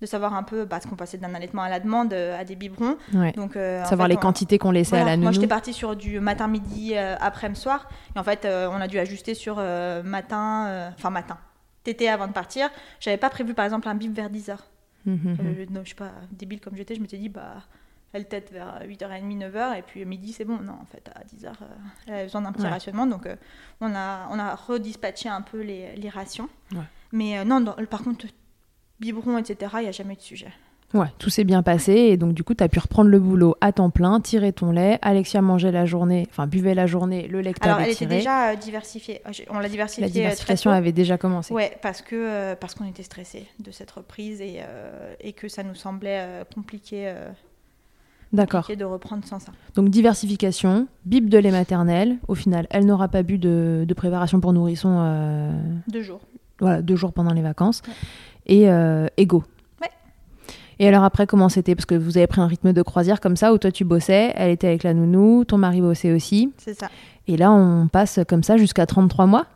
De savoir un peu, parce qu'on passait d'un allaitement à la demande euh, à des biberons. Ouais. Donc, euh, Savoir fait, les on- quantités qu'on laissait Voilà, à la Moi, nounou. j'étais partie sur du matin, midi, euh, après-midi, soir. Et en fait, on a dû ajuster sur matin, enfin matin, tété avant de partir. J'avais pas prévu, par exemple, un bip vers 10h. Mhm, mhm. Euh, non, je sais pas, débile comme j'étais, je m'étais dit, bah, elle tête vers 8h30, 9h, et puis midi, c'est bon. Non, en fait, à 10h, euh, elle avait besoin d'un petit Ouais. rationnement. Donc, euh, on, a, on a redispatché un peu les, les rations. Ouais. Mais euh, non, dans- par contre, biberon, etc., il n'y a jamais eu de sujet. Ouais, tout s'est bien passé et donc du coup, tu as pu reprendre le boulot à temps plein, tirer ton lait. Alexia mangeait la journée, enfin buvait la journée, le lait que Alors, elle était tiré. déjà euh, diversifiée. J'ai- On l'a diversifiée. La euh, très diversification tôt. avait déjà commencé. Ouais, parce que euh, parce qu'on était stressé de cette reprise et, euh, et que ça nous semblait euh, compliqué, D'accord. de reprendre sans ça. Donc diversification, bip de lait maternel. Au final, elle n'aura pas bu de, de préparation pour nourrisson euh, Deux jours. voilà, deux jours pendant les vacances. Ouais. Et euh, égaux. Ouais. Et alors après, comment c'était? Parce que vous avez pris un rythme de croisière comme ça, où toi tu bossais, elle était avec la nounou, ton mari bossait aussi. C'est ça. Et là, on passe comme ça jusqu'à 33 mois?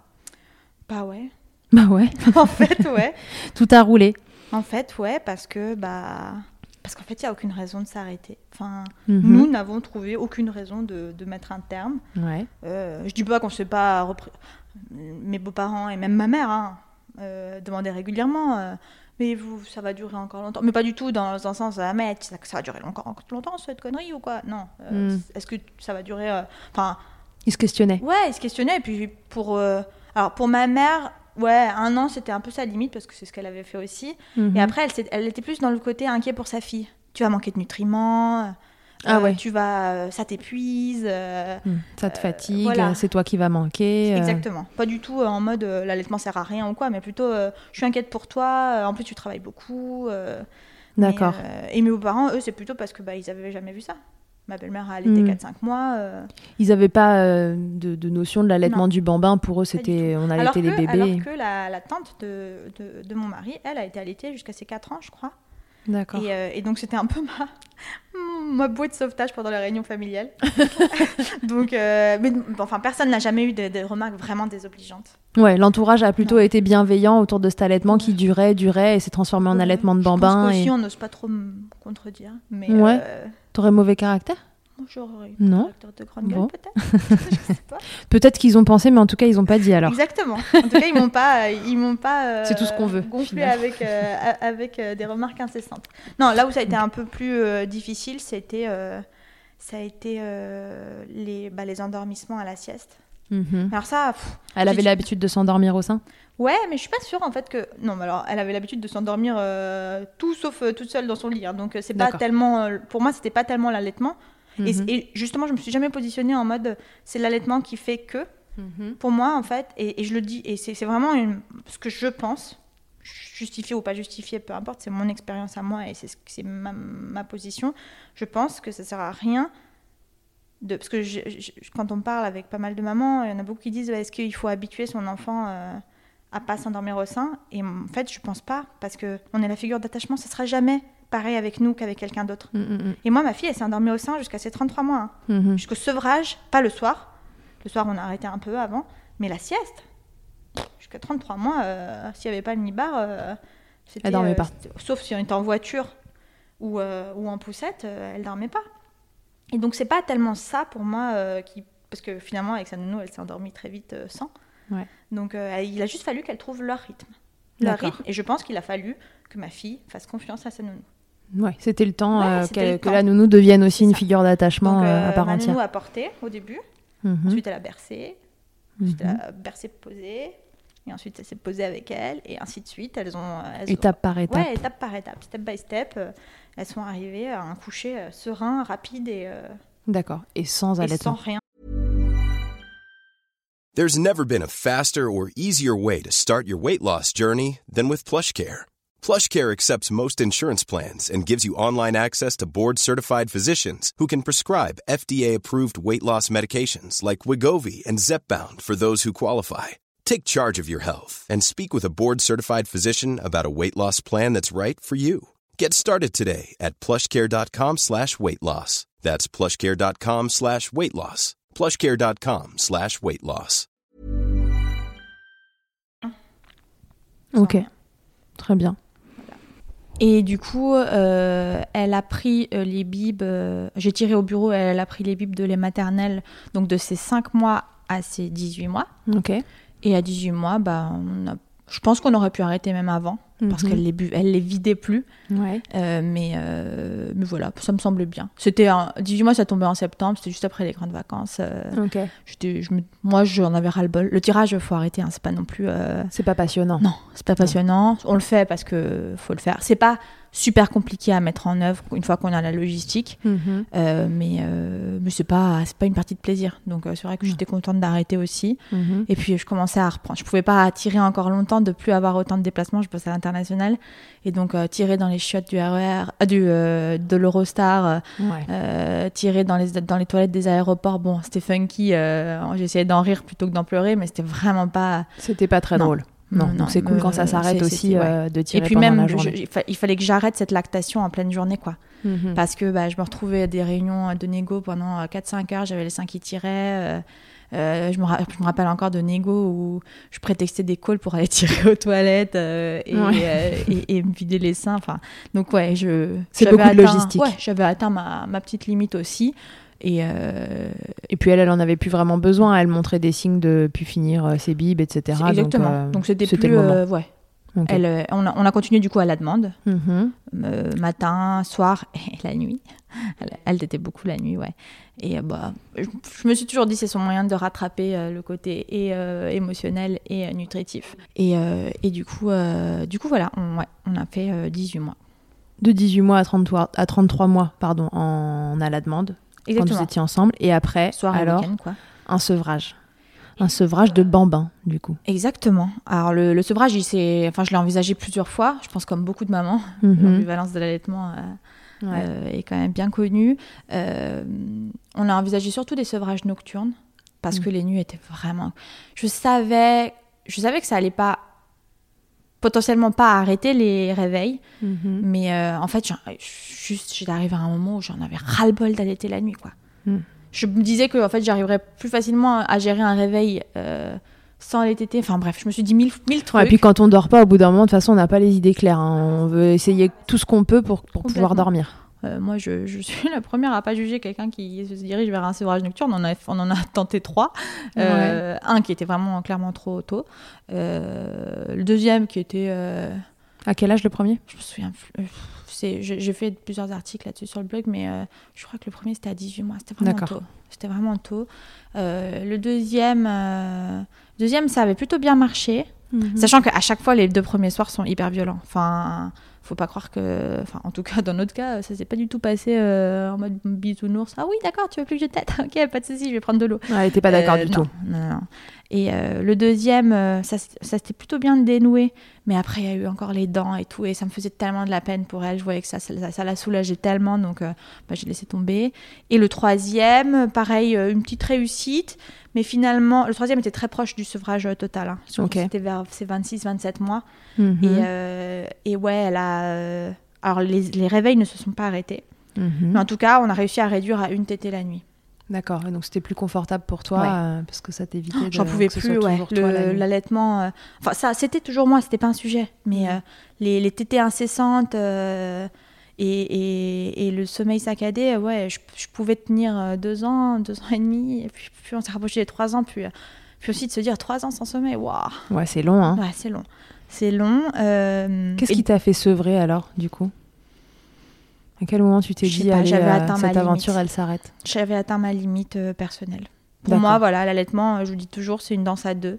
Bah ouais. Bah ouais, en fait, ouais. tout a roulé. En fait, ouais, parce que bah parce qu'en fait, il y a aucune raison de s'arrêter. Enfin, Mhm. nous n'avons trouvé aucune raison de, de mettre un terme. Ouais. Euh, je dis pas qu'on ne s'est pas repris. Mes beaux-parents et même ma mère hein, euh, demandaient régulièrement. euh, mais vous, ça va durer encore longtemps. Mais pas du tout dans un sens, ah, mais ça, ça va durer encore, longtemps cette connerie ou quoi? Non. Mm. Est-ce que ça va durer Enfin, Il se questionnait. ouais, ils se questionnaient. Et puis pour, alors pour ma mère, ouais, un an c'était un peu sa limite parce que c'est ce qu'elle avait fait aussi. Mhm. Et après, elle, était plus dans le côté inquiet pour sa fille. Tu vas manquer de nutriments. euh, Ah ouais. Tu vas, euh, ça t'épuise. euh, Hmm, Ça te fatigue, voilà. c'est toi qui vas manquer. Exactement. Pas du tout en mode l'allaitement sert à rien ou quoi, mais plutôt je suis inquiète pour toi. en plus, tu travailles beaucoup. D'accord. et mes beaux-parents, eux, c'est plutôt parce que bah, ils avaient jamais vu ça. Ma belle-mère a allaité Mm. 4-5 mois. euh, Ils n'avaient pas euh, de, de notion de l'allaitement du bambin. Pour eux, c'était on alors, allaitait que, les bébés. alors que la, la tante de, de, de mon mari, elle a été allaitée jusqu'à ses 4 ans, je crois. D'accord. Et, euh, et donc, c'était un peu ma, ma bouée de sauvetage pendant les réunions familiales. donc, mais enfin, personne n'a jamais eu de, de remarques vraiment désobligeantes. Ouais, l'entourage a plutôt été bienveillant autour de cet allaitement qui durait, durait et s'est transformé en allaitement de Je pense bambin. qu'aussi, Et... on n'ose pas trop me contredire. Mais Ouais. Euh, T'aurais mauvais caractère? J'aurais eu Non. caractère de grande gueule, Bon. peut-être. Peut-être qu'ils ont pensé, mais en tout cas, ils n'ont pas dit alors. Exactement. En tout cas, ils m'ont pas, ils m'ont pas. euh, C'est tout ce qu'on veut, Gonflé avec euh, avec euh, des remarques incessantes. Non, là où ça a été un peu plus euh, difficile, c'était euh, ça a été euh, les bah, les endormissements à la sieste. Mhm. Alors ça, pff, Elle avait l'habitude de s'endormir au sein? Ouais, mais je suis pas sûre en fait que non, mais alors elle avait l'habitude de s'endormir euh, tout sauf euh, toute seule dans son lit. hein. donc euh, c'est pas tellement, euh, pour moi, c'était pas tellement l'allaitement. Et- Mhm. Et, justement, je me suis jamais positionnée en mode c'est l'allaitement qui fait que. Mhm. Pour moi, en fait, et, et je le dis, et c'est vraiment une- ce que je pense, justifié ou pas justifié, peu importe, c'est mon expérience à moi et c'est ce- c'est ma, ma position. Je pense que ça sert à rien de. Parce que je- je- quand on parle avec pas mal de mamans, il y en a beaucoup qui disent est-ce qu'il faut habituer son enfant euh, à pas s'endormir au sein? Et en fait, je pense pas, parce que on est la figure d'attachement, ce sera jamais pareil avec nous qu'avec quelqu'un d'autre. Mm, mm, mm. Et moi, ma fille, elle s'est endormie au sein jusqu'à ses 33 mois. hein. Mhm. Jusqu'au sevrage, pas le soir. Le soir, on a arrêté un peu avant. Mais la sieste, jusqu'à 33 mois, euh, s'il n'y avait pas le nibar, euh, c'était, Elle dormait euh, pas. Sauf si on était en voiture ou, euh, ou en poussette, elle dormait pas. Et donc, c'est pas tellement ça pour moi euh, qui. Parce que finalement, avec sa nounou, elle s'est endormie très vite euh, sans. Ouais. Donc, euh, il a juste fallu qu'elle trouve leur rythme. Leur rythme. Et je pense qu'il a fallu que ma fille fasse confiance à sa nounou. Ouais, c'était le temps Ouais, le que temps. la nounou devienne aussi une figure d'attachement à part ma entière. nounou a porté au début. Mhm. Ensuite, elle a bercé. Ensuite, Mhm. elle a bercé, posé. Et ensuite, elle s'est posée avec elle. Et ainsi de suite. Elles ont. Elles Étape par étape. Ouais, étape par étape, step by step. Elles sont arrivées à un coucher euh, serein, rapide et, euh, D'accord. Et sans et sans rien. There's never been a faster or easier way to start your weight loss journey than with PlushCare. PlushCare accepts most insurance plans and gives you online access to board-certified physicians who can prescribe FDA-approved weight loss medications like Wigovi and Zepbound for those who qualify. Take charge of your health and speak with a board-certified physician about a weight loss plan that's right for you. Get started today at plushcare.com slash weight loss. That's plushcare.com slash weight loss. plushcare.com slash weight loss. Ok. Très bien. Et du coup, euh, elle a pris euh, les bibes. euh, J'ai tiré au bureau, elle a pris les bibes de lait maternel, donc de ses 5 mois à ses 18 mois. Ok. Et à 18 mois, bah, on a- je pense qu'on aurait pu arrêter même avant, parce Mhm. qu'elle les, bu... elle les vidait plus. Ouais. Euh, mais, euh, mais voilà, ça me semblait bien. C'était un... 18 mois, ça tombait en septembre, c'était juste après les grandes vacances. euh, je me- Moi, j'en avais ras-le-bol. Le tirage, il faut arrêter, hein, c'est pas non plus. euh, C'est pas passionnant. Non, c'est pas passionnant. On le fait parce que faut le faire. C'est pas super compliqué à mettre en œuvre une fois qu'on a la logistique, Mhm. euh, mais, euh, mais c'est pas, c'est pas une partie de plaisir. Donc euh, c'est vrai que j'étais contente d'arrêter aussi. Mhm. Et puis je commençais à reprendre. Je pouvais pas tirer encore longtemps, de plus avoir autant de déplacements. Je bossais à l'international et donc euh, tirer dans les chiottes du RER, ah, du euh, de l'Eurostar, euh, Ouais. euh, tirer dans les dans les toilettes des aéroports. Bon, c'était funky. euh, J'essayais d'en rire plutôt que d'en pleurer, mais c'était vraiment pas. C'était pas très Non. drôle. Non, donc c'est cool quand ça s'arrête aussi ouais. euh, de Et tirer puis pendant même, la je- il fa- il fallait que j'arrête cette lactation en pleine journée, quoi. Mhm. Parce que bah, je me retrouvais à des réunions de négo pendant euh, 4-5 heures, j'avais les seins qui tiraient. euh, euh, je, me je me rappelle encore de négo où je prétextais des calls pour aller tirer aux toilettes euh, et, Ouais. euh, et, et me vider les seins. Enfin, donc ouais, je. C'est beaucoup de logistique. Ouais, j'avais atteint ma, ma petite limite aussi. Et euh, Et puis elle, elle en avait plus vraiment besoin. Elle montrait des signes de pu finir euh, ses bibes, etc. exactement. Donc, euh, Donc c'était plus. le moment. ouais. Elle, on, a, on a continué du coup à la demande. Mhm. euh, matin, soir et la nuit. Elle, elle était beaucoup la nuit, ouais. Et euh, bah, je, je me suis toujours dit c'est son moyen de rattraper euh, le côté et émotionnel et nutritif. Et, et du coup, du coup voilà, on, ouais, on a fait euh, 18 mois. De 18 mois à 33, à 33 mois, pardon, en à la demande, quand Exactement. vous étiez ensemble. Et après, Soir et alors, quoi. un sevrage. Un sevrage de bambin, du coup. Exactement. Alors le, le sevrage, il enfin, je l'ai envisagé plusieurs fois. Je pense comme beaucoup de mamans, Mhm. l'ambivalence de l'allaitement. euh, Ouais. euh, est quand même bien connu. Euh, on a envisagé surtout des sevrages nocturnes parce Mm. que les nuits étaient vraiment. Je savais, je savais que ça allait pas potentiellement pas arrêter les réveils, Mhm. mais euh, en fait, juste j'étais arrivée à un moment où j'en avais ras le bol d'allaiter la nuit, quoi. Mm. Je me disais que en fait, j'arriverais plus facilement à gérer un réveil. euh, sans les tétés, enfin bref, je me suis dit mille, mille trucs. Ouais, et puis quand on dort pas, au bout d'un moment, de toute façon, on n'a pas les idées claires. hein. On veut essayer tout ce qu'on peut pour, pour pouvoir dormir. Euh, moi, je, je suis la première à pas juger quelqu'un qui se dirige vers un sevrage nocturne. On, en a, on en a tenté trois. Euh, Un qui était vraiment clairement trop tôt. Euh, le deuxième qui était. À quel âge le premier? Je me souviens. plus- J'ai fait plusieurs articles là-dessus sur le blog, mais je crois que le premier c'était à 18 mois. C'était vraiment tôt. C'était vraiment tôt. Le deuxième, deuxième, ça avait plutôt bien marché. Mhm. Sachant qu'à chaque fois, les deux premiers soirs sont hyper violents. Enfin, faut pas croire que. Enfin, en tout cas, dans notre cas, ça s'est pas du tout passé euh, en mode bisounours. Ah oui, d'accord, tu veux plus que je t'aide Ok, pas de souci, je vais prendre de l'eau. Ouais, elle était pas d'accord Euh, du non, tout. Non, non. Et euh, le deuxième, euh, ça, s'était plutôt bien dénoué. Mais après, il y a eu encore les dents et tout. Et ça me faisait tellement de la peine pour elle. Je voyais que ça, ça, ça la soulageait tellement. Donc, euh, bah, j'ai laissé tomber. Et le troisième, pareil, une petite réussite. Mais finalement, le troisième était très proche du sevrage total. hein. C'était vers ses 26-27 mois. Mhm. Et, et ouais, elle a. Alors, les, les réveils ne se sont pas arrêtés. Mhm. Mais en tout cas, on a réussi à réduire à une tétée la nuit. D'accord, donc c'était plus confortable pour toi Ouais. euh, parce que ça t'évitait de. J'en pouvais plus, ouais. L'allaitement. euh, Enfin, ça, c'était toujours moi, c'était pas un sujet. Mais Mhm. euh, les, les tétées incessantes et, et, et le sommeil saccadé, ouais, je, je pouvais tenir deux ans, deux ans et demi. Et puis, puis on s'est rapproché des trois ans. Puis, puis aussi de se dire trois ans sans sommeil, waouh, Ouais, c'est long, hein. ouais, c'est long. C'est long. Qu'est-ce et- qui t'a fait sevrer alors, du coup? À quel moment tu t'es dit, pas, allez, euh, cette aventure, elle s'arrête J'avais atteint ma limite euh, personnelle. Pour moi, voilà, l'allaitement, euh, je vous dis toujours, c'est une danse à deux.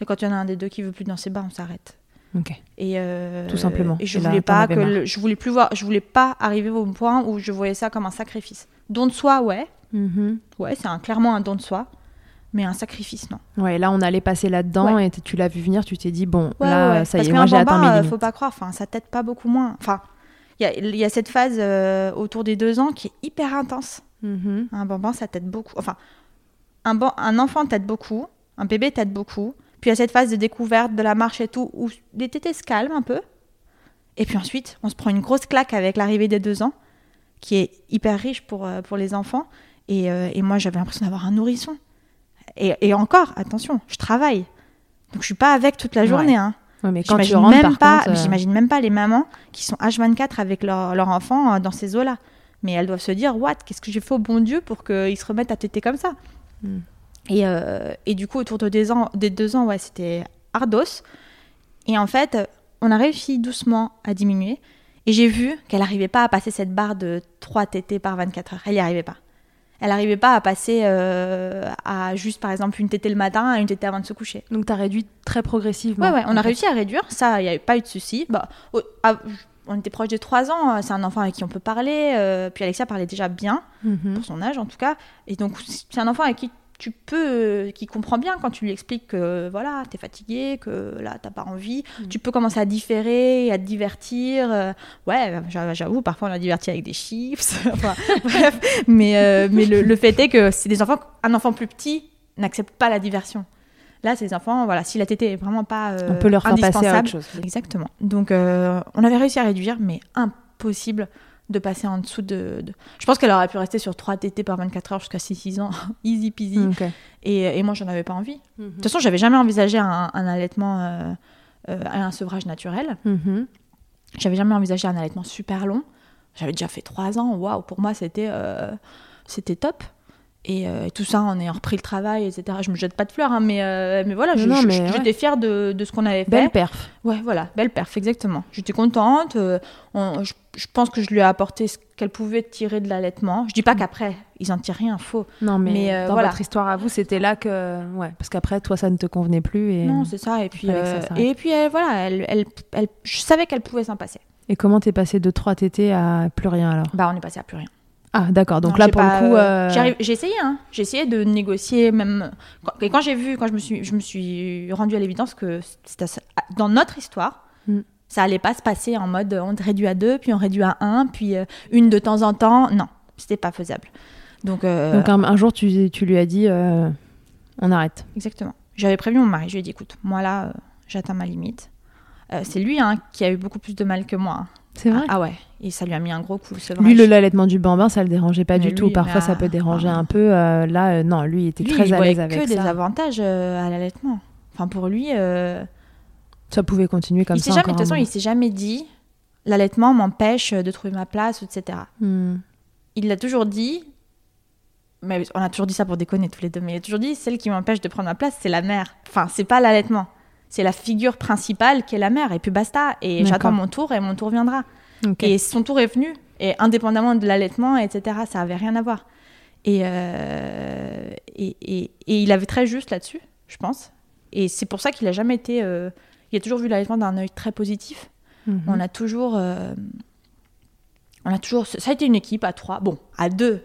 Et quand il y en a un des deux qui veut plus danser, bah, on s'arrête. Ok. Et euh, Tout simplement. Et je Et là, voulais pas que le- je voulais plus voir, je voulais pas arriver au point où je voyais ça comme un sacrifice. Don de soi, ouais, Mhm. ouais, c'est clairement un don de soi, mais un sacrifice, non. Ouais, là, on allait passer là-dedans et tu l'as vu venir, tu t'es dit, bon, Ouais, là, ouais, ça y est, moi j'ai atteint mes limites. faut pas croire, enfin, ça t'aide pas beaucoup moins. Enfin, il y a, il y a cette phase euh, autour des deux ans qui est hyper intense. Mhm. Un bambin, ça t'aide beaucoup. Enfin, un, ban- un enfant t'aide beaucoup, un bébé t'aide beaucoup. Puis il y a cette phase de découverte de la marche et tout, où les tétés se calment un peu. Et puis ensuite, on se prend une grosse claque avec l'arrivée des deux ans, qui est hyper riche pour, euh, pour les enfants. Et, euh, et moi, j'avais l'impression d'avoir un nourrisson. Et, et encore, attention, je travaille. Donc je suis pas avec toute la Ouais. journée. Hein. Mais quand tu rentres, même par pas, euh, j'imagine même pas les mamans qui sont H24 avec leur, leur enfant euh, dans ces eaux-là. Mais elles doivent se dire, what, qu'est-ce que j'ai fait au bon Dieu pour qu'ils se remettent à téter comme ça Mm. et, euh, et du coup, autour de des, ans, des deux ans, ouais, c'était ardos. Et en fait, on a réussi doucement à diminuer. Et j'ai vu qu'elle n'arrivait pas à passer cette barre de 3 tétés par 24 heures. Elle n'y arrivait pas. Elle n'arrivait pas à passer euh, à juste, par exemple, une tétée le matin et une tétée avant de se coucher. Donc t'as réduit très progressivement. Ouais, ouais, on a réussi à réduire, ça, il n'y avait pas eu de souci. Bah, à- on était proche des 3 ans, c'est un enfant avec qui on peut parler, euh, puis Alexia parlait déjà bien, Mhm. pour son âge en tout cas, et donc c'est un enfant avec qui tu peux, euh, qui comprend bien quand tu lui expliques que voilà, t'es fatigué, que là, t'as pas envie, tu peux commencer à différer, à te divertir. euh, ouais, j'a- j'avoue, parfois on a diverti avec des chips, enfin, bref, mais, euh, mais le, le fait est que c'est des enfants, un enfant plus petit n'accepte pas la diversion. Là, ces enfants, voilà, si la tétée est vraiment pas euh, On peut leur faire passer à indispensable, autre chose. Exactement. Donc, on avait réussi à réduire, mais impossible de passer en dessous de. de- Je pense qu'elle aurait pu rester sur 3 TT par 24 heures jusqu'à 6 ans, easy peasy. Et, et moi, j'en avais pas envie. Mhm. De toute façon, j'avais jamais envisagé un, un allaitement, euh, euh, un sevrage naturel. Mhm. J'avais jamais envisagé un allaitement super long. J'avais déjà fait 3 ans. Waouh, pour moi, c'était euh, c'était top. Et, euh, et tout ça, on est repris le travail, etc. Je me jette pas de fleurs, hein, mais, euh, mais voilà, Non, je- je- ouais. j'étais fière de, de ce qu'on avait fait. Belle perf. Ouais, voilà, belle perf, exactement. J'étais contente. euh, on- je, je pense que je lui ai apporté ce qu'elle pouvait tirer de l'allaitement. Je dis pas qu'après, ils en tirent rien, faux. Non, mais, Mais, dans voilà. votre histoire à vous, c'était là que. Ouais, parce qu'après, toi, ça ne te convenait plus. Et, Non, c'est ça. Et puis, ça et puis elle, voilà, elle, elle, elle- je savais qu'elle pouvait s'en passer. et comment t'es passé de 3 TT à plus rien alors? Bah, on est passé à plus rien. Ah, d'accord. Donc Non, là, pour pas, le coup. euh, euh, J'ai essayé, hein. J'ai essayé de négocier, même. Et quand j'ai vu, quand je me suis, je me suis rendue à l'évidence que ça- dans notre histoire, Mm. ça allait pas se passer en mode on réduit à deux, puis on réduit à un, puis euh, une de temps en temps. Non, c'était pas faisable. Donc, euh, Donc un, un jour, tu, tu lui as dit euh, on arrête. Exactement. J'avais prévenu mon mari, je lui ai dit écoute, moi là, j'atteins ma limite. C'est lui hein, qui a eu beaucoup plus de mal que moi. Hein. C'est vrai Ah, ah ouais, et ça lui a mis un gros coup, le sevrage. Lui, le l'allaitement du bambin, ça le dérangeait pas Mais du tout. Parfois, ça ah, peut déranger ah. un peu. euh, là, euh, non, lui, il était Lui, très il à l'aise avec que des ça. avantages euh, à l'allaitement. Enfin, pour lui, Ça pouvait continuer comme il ça. jamais, de toute façon, il s'est jamais dit l'allaitement m'empêche de trouver ma place, etc. Hmm. Il l'a toujours dit, mais on a toujours dit ça pour déconner tous les deux, mais il a toujours dit celle qui m'empêche de prendre ma place, c'est la mère. Enfin, c'est pas l'allaitement. C'est la figure principale qui est la mère, et puis basta. Et j'attends mon tour, et mon tour viendra. Et son tour est venu, et indépendamment de l'allaitement, etc., ça avait rien à voir. Et, euh, et, et- et il avait très juste là-dessus, je pense. Et c'est pour ça qu'il a jamais été. euh, il a toujours vu l'allaitement d'un œil très positif. Mhm. On a toujours. euh, on a toujours. Ça a été une équipe à trois. Bon, à deux.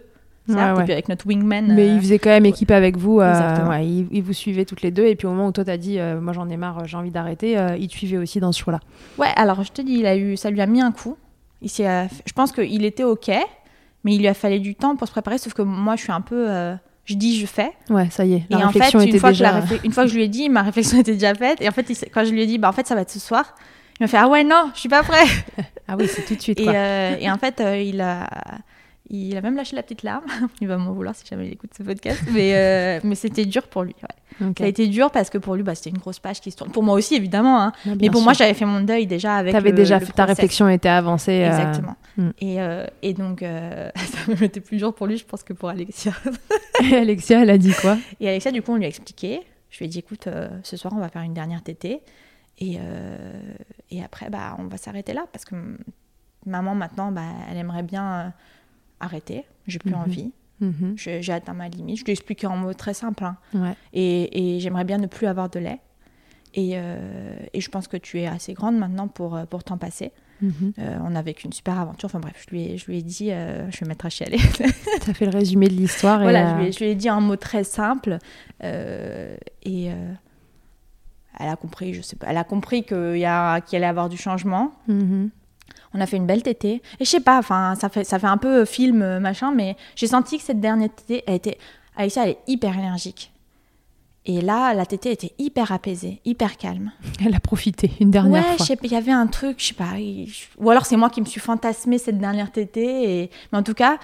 Certes, et puis avec notre wingman. Mais euh, il faisait quand même équipe avec vous. euh, il, il vous suivait toutes les deux. Et puis au moment où toi t'as dit, euh, moi j'en ai marre, j'ai envie d'arrêter, euh, il te suivait aussi dans ce choix-là. Ouais, alors je te dis, il a eu, ça lui a mis un coup. Il euh, je pense qu'il était ok, mais il lui a fallu du temps pour se préparer. Sauf que moi, je suis un peu, euh, je dis, je fais. Ouais, ça y est. La et en fait, réflexion une était fois, déjà. que la une fois que je lui ai dit, ma réflexion était déjà faite. Et en fait, quand je lui ai dit, bah en fait, ça va être ce soir, il m'a fait ah ouais non, je suis pas prêt. Ah oui, c'est tout de suite. Et, Quoi. euh, et en fait, euh, il a, il a même lâché la petite larme. il va m'en vouloir si jamais il écoute ce podcast. Mais, euh, mais c'était dur pour lui. ouais. Ça a été dur parce que pour lui, bah, c'était une grosse page qui se tourne. Pour moi aussi, évidemment. hein. Mais pour sûr. moi, j'avais fait mon deuil déjà avec. T'avais le- déjà le fait ta réflexion était avancée. euh, Exactement. hmm. Et, euh, et donc, ça me mettait plus dur pour lui, je pense, que pour Alexia. Et Alexia, elle a dit quoi? Et Alexia, du coup, on lui a expliqué. Je lui ai dit, écoute, ce soir, on va faire une dernière tétée. Et, et après, bah, on va s'arrêter là. Parce que maman, maintenant, bah, elle aimerait bien arrêter. J'ai plus Mhm. envie. Mhm. Je- J'ai atteint ma limite. Je lui ai expliqué en mots très simples. hein. Ouais. Et, et j'aimerais bien ne plus avoir de lait. Et, euh, et je pense que tu es assez grande maintenant pour, euh, pour t'en passer. Mhm. Euh, on a vécu une super aventure. Enfin bref, je lui ai, je lui ai dit, euh, je vais mettre à chialer. T'as fait le résumé de l'histoire. voilà, je, lui ai, je lui ai dit un mot très simple. euh, et elle a compris, je sais pas, elle a compris qu'il qu'il allait y avoir du changement. mhm. On a fait une belle tétée. Et je sais pas, enfin, ça fait, ça fait un peu film, euh, machin, mais j'ai senti que cette dernière tétée, elle était, Aïssa, elle est hyper énergique. Et là, la tétée était hyper apaisée, hyper calme. Elle a profité une dernière ouais, fois. je sais pas, il y avait un truc, je sais pas. il- Ou alors c'est moi qui me suis fantasmé cette dernière tétée. Et... Mais en tout cas,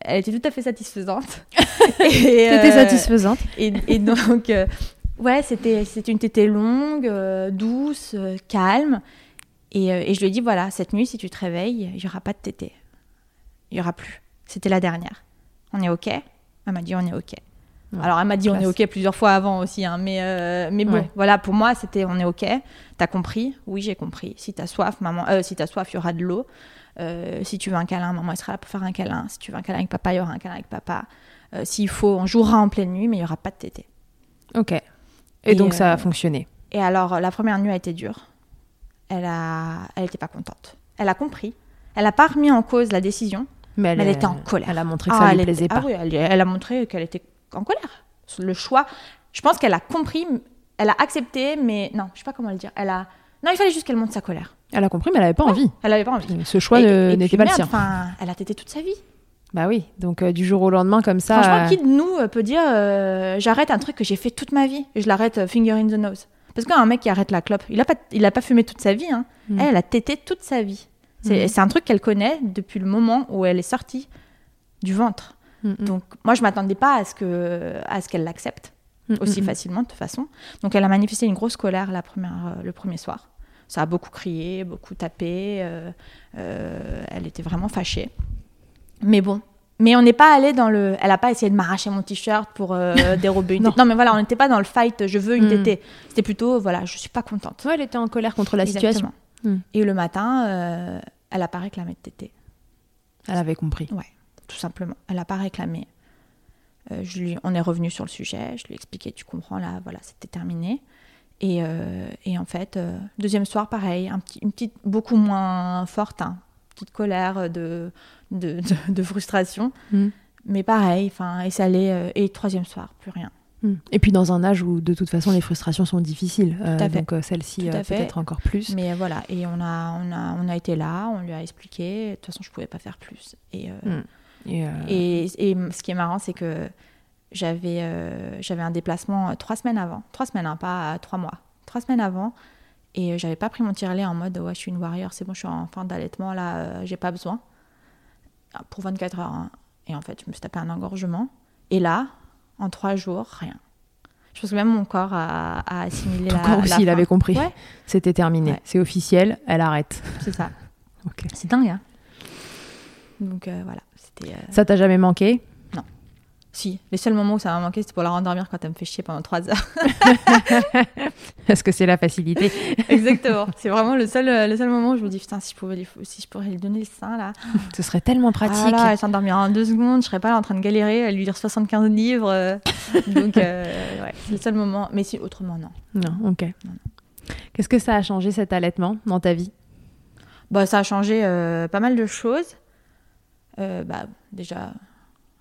elle était tout à fait satisfaisante. Et, C'était euh, satisfaisante. Et, et donc, euh, ouais, c'était c'était une tétée longue, euh, douce, euh, calme. Et, euh, et je lui ai dit, voilà, cette nuit, si tu te réveilles, il n'y aura pas de tétée. Il n'y aura plus. C'était la dernière. On est OK Elle m'a dit, on est OK. Ouais, Alors, elle m'a dit, on est. OK plusieurs fois avant aussi. hein, mais, euh, mais bon, Ouais. voilà, pour moi, c'était, on est OK. T'as compris? Oui, j'ai compris. Si t'as soif, maman, euh, si t'as soif, il y aura de l'eau. Euh, si tu veux un câlin, maman, elle sera là pour faire un câlin. Si tu veux un câlin avec papa, il y aura un câlin avec papa. S'il faut, on jouera en pleine nuit, mais il n'y aura pas de tétée. Ok. Et, Et, donc ça a fonctionné. Et alors, la première nuit a été dure. Elle a, elle était pas contente. Elle a compris. Elle n'a pas remis en cause la décision. Mais elle était en colère. Elle a montré que Ah, ça elle lui était- plaisait ah pas. oui, elle, elle a montré qu'elle était en colère. Le choix, je pense qu'elle a compris, elle a accepté, mais non, je sais pas comment le dire. Elle a, non, il fallait juste qu'elle montre sa colère. Elle a compris, mais elle avait pas envie. Elle avait pas envie. Ce choix n'était pas le sien. Enfin, elle a tété toute sa vie. Bah oui. Donc euh, du jour au lendemain comme ça. Franchement, euh, qui de nous euh, peut dire euh, j'arrête un truc que j'ai fait toute ma vie et je l'arrête finger in the nose Parce qu'un mec qui arrête la clope, il a pas, il a pas fumé toute sa vie. Hein. Mm. Elle, elle a tété toute sa vie. C'est Mm. c'est un truc qu'elle connaît depuis le moment où elle est sortie du ventre. mm, Donc moi, je m'attendais pas à ce que, à ce qu'elle l'accepte aussi facilement de toute façon. Donc elle a manifesté une grosse colère la première, euh, le premier soir. Ça a beaucoup crié, beaucoup tapé. euh, euh, elle était vraiment fâchée. Mais bon. Mais on n'est pas allé dans le. Elle n'a pas essayé de m'arracher mon t-shirt pour euh, dérober une Non. Non, mais voilà, on n'était pas dans le fight. Je veux une Mm. tétée. C'était plutôt, voilà, je suis pas contente. Ouais, elle était en colère contre la situation. Exactement. Mm. Et le matin, euh, elle a pas réclamé de tétée. Elle avait compris. tout simplement. Elle n'a pas réclamé. Euh, je lui, on est revenu sur le sujet, je lui ai expliqué, tu comprends, là, voilà, c'était terminé. Et, et en fait, deuxième soir, pareil, un petit, une petite, beaucoup moins forte, hein, petite colère de, de, de- de frustration, Mm. mais pareil, enfin, et ça allait, euh, et troisième soir, plus rien. Mm. Et puis dans un âge où de toute façon les frustrations sont difficiles, euh, donc euh, celle-ci euh, peut-être encore plus. Mais voilà, et on a, on, a, on a été là, on lui a expliqué, de toute façon, je pouvais pas faire plus. Et, Mm. Et, Et, et ce qui est marrant, c'est que j'avais j'avais un déplacement trois semaines avant. Trois semaines, hein, pas trois mois. Trois semaines avant. Et j'avais pas pris mon tirelet en mode ouais, je suis une warrior, c'est bon, je suis en fin d'allaitement, là, j'ai pas besoin. Ah, Pour 24 heures. hein. Et en fait, je me suis tapé un engorgement. Et là, en trois jours, rien. Je pense que même mon corps a, a assimilé Ton la. corps la aussi, il fin. avait compris. Ouais. C'était terminé. Ouais. C'est officiel, elle arrête. C'est ça. C'est dingue, hein Donc euh, voilà, euh, Ça t'a jamais manqué? Si, les seuls moments où ça m'a manqué, c'était pour la rendormir quand elle me fait chier pendant trois heures. Parce que c'est la facilité. Exactement. C'est vraiment le seul, le seul moment où je me dis, putain, si je, pouvais lui, si je pourrais lui donner le sein, là. Ce serait tellement pratique. Ah là, elle s'endormira en deux secondes, je serais pas là en train de galérer, à lui lire 75 livres. euh. Donc, euh, ouais, c'est le seul moment. Mais si, autrement, non. Non, ok. Qu'est-ce que ça a changé cet allaitement dans ta vie? Bah, ça a changé euh, pas mal de choses. Euh, bah, déjà,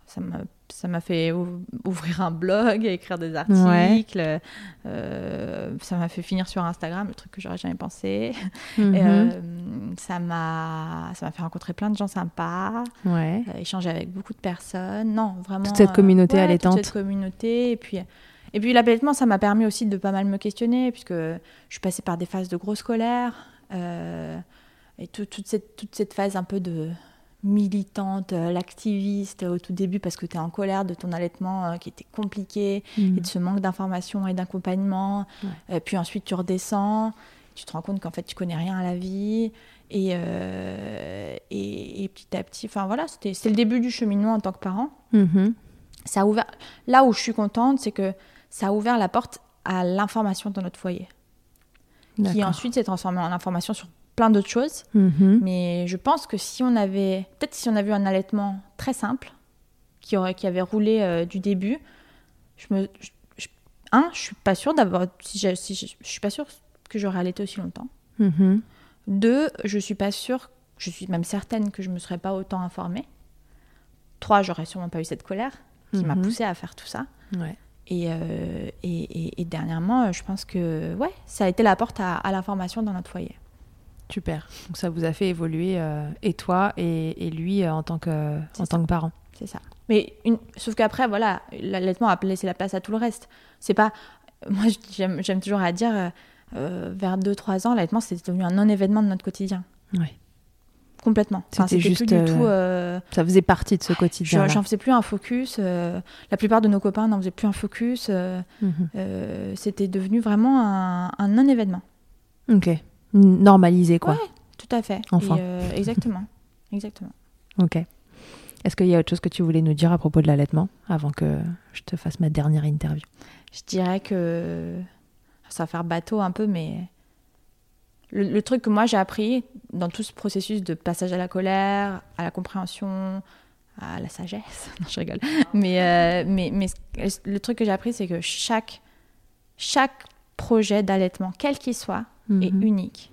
ça m'a ça m'a fait ouvrir un blog, écrire des articles. Euh, ça m'a fait finir sur Instagram, le truc que j'aurais jamais pensé. Mhm. Euh, ça m'a ça m'a fait rencontrer plein de gens sympas. Ouais. Euh, échanger avec beaucoup de personnes. Non, vraiment. Toute cette communauté ouais, allaitante. Toute cette communauté. Et puis, et puis l'allaitement, ça m'a permis aussi de pas mal me questionner, puisque je suis passée par des phases de grosse colère. et toute, cette, toute cette phase un peu de militante, euh, l'activiste au tout début parce que tu es en colère de ton allaitement euh, qui était compliqué mmh. et de ce manque d'information et d'accompagnement. Euh, puis ensuite tu redescends, tu te rends compte qu'en fait tu connais rien à la vie. Et, et, petit à petit, enfin voilà, c'était le début du cheminement en tant que parent. Mmh. Ça a ouvert, là où je suis contente, c'est que ça a ouvert la porte à l'information dans notre foyer. Qui ensuite s'est transformée en information sur plein d'autres choses. Mhm. Mais je pense que si on avait, peut-être si on avait eu un allaitement très simple, qui, aurait, qui avait roulé euh, du début, je me, je, un, je suis pas sûre d'avoir, si, je, si je, suis pas sûre que j'aurais allaité aussi longtemps. Mhm. Deux, je suis pas sûre, je suis même certaine que je me serais pas autant informée. Trois, j'aurais sûrement pas eu cette colère qui m'a mhm. poussée à faire tout ça. Ouais. Euh, et, et, et, dernièrement, je pense que ouais, ça a été la porte à, à l'information dans notre foyer. Super. Donc ça vous a fait évoluer euh, et toi et, lui euh, en tant que en tant que parent. C'est ça. Mais une... sauf qu'après voilà, l'allaitement a laissé la place à tout le reste. C'est pas moi j'aime toujours à dire euh, vers 2-3 ans l'allaitement c'était devenu un non événement de notre quotidien. Oui. Complètement. C'était juste plus du tout, ça faisait partie de ce quotidien. J'en faisais plus un focus. la plupart de nos copains n'en faisaient plus un focus. Mhm. c'était devenu vraiment un, un non événement. Ok normaliser, quoi. Ouais, tout à fait. Enfin. Euh, exactement. exactement. Ok. Est-ce qu'il y a autre chose que tu voulais nous dire à propos de l'allaitement avant que je te fasse ma dernière interview? Je dirais que ça va faire bateau un peu, mais le, truc que moi j'ai appris dans tout ce processus de passage à la colère, à la compréhension, à la sagesse, non je rigole, mais, euh, mais, mais le truc que j'ai appris c'est que chaque, chaque projet d'allaitement, quel qu'il soit, est mhm. unique.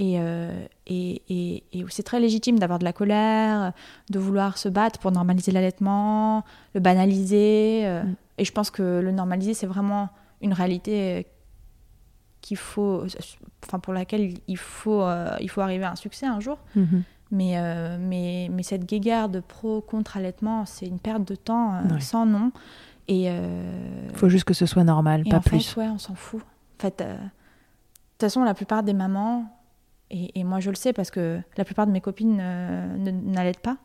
Euh, et, et, et, c'est très légitime d'avoir de la colère, de vouloir se battre pour normaliser l'allaitement, le banaliser. Euh, mm. Et je pense que le normaliser, c'est vraiment une réalité euh, qu'il faut, enfin pour laquelle il faut, il faut arriver à un succès un jour. Mhm. Mais, mais, mais, cette guéguerre de pro contre allaitement, c'est une perte de temps sans nom. Et il faut juste que ce soit normal, pas plus. ouais, on s'en fout. En fait, toute façon, la plupart des mamans, et, moi je le sais parce que la plupart de mes copines euh, n'allaitent pas,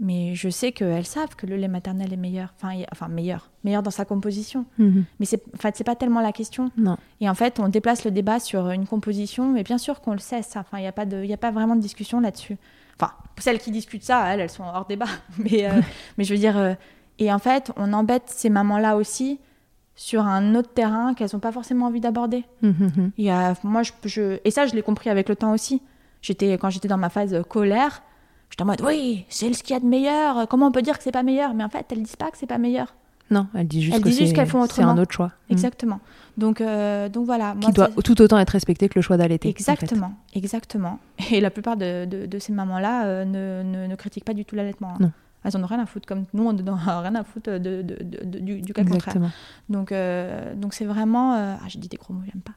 mais je sais qu'elles savent que le lait maternel est meilleur, enfin, enfin meilleur, meilleur dans sa composition. Mhm. Mais c'est, en fait, c'est pas tellement la question. Non. Et en fait, on déplace le débat sur une composition, mais bien sûr qu'on le sait, ça. Enfin, il n'y a pas de, a pas vraiment de discussion là-dessus. Enfin, celles qui discutent ça, elles, elles sont hors débat. Mais, euh, mais je veux dire, euh, et en fait, on embête ces mamans-là aussi sur un autre terrain qu'elles n'ont pas forcément envie d'aborder. Hum, hum, hum. Il y a, moi, je, et ça, je l'ai compris avec le temps aussi. J'étais, quand j'étais dans ma phase colère, j'étais en mode, oui, c'est ce qu'il y a de meilleur. Comment on peut dire que c'est pas meilleur? Mais en fait, elles disent pas que c'est pas meilleur. Non, elles disent juste elles qu'elles font autrement. C'est un autre choix. Exactement. Donc, euh, donc voilà. Qui doit tout autant être respecté que le choix d'allaiter. Exactement, exactement. Et la plupart de, de, ces mamans-là euh, ne, ne, ne, critiquent pas du tout l'allaitement. Hein. Non elles en ont rien à foutre, comme nous, on n'en a rien à foutre de, de, de, du, du, cas contraire. Donc, euh, donc c'est vraiment. Euh, ah, j'ai dit des gros mots, j'aime pas.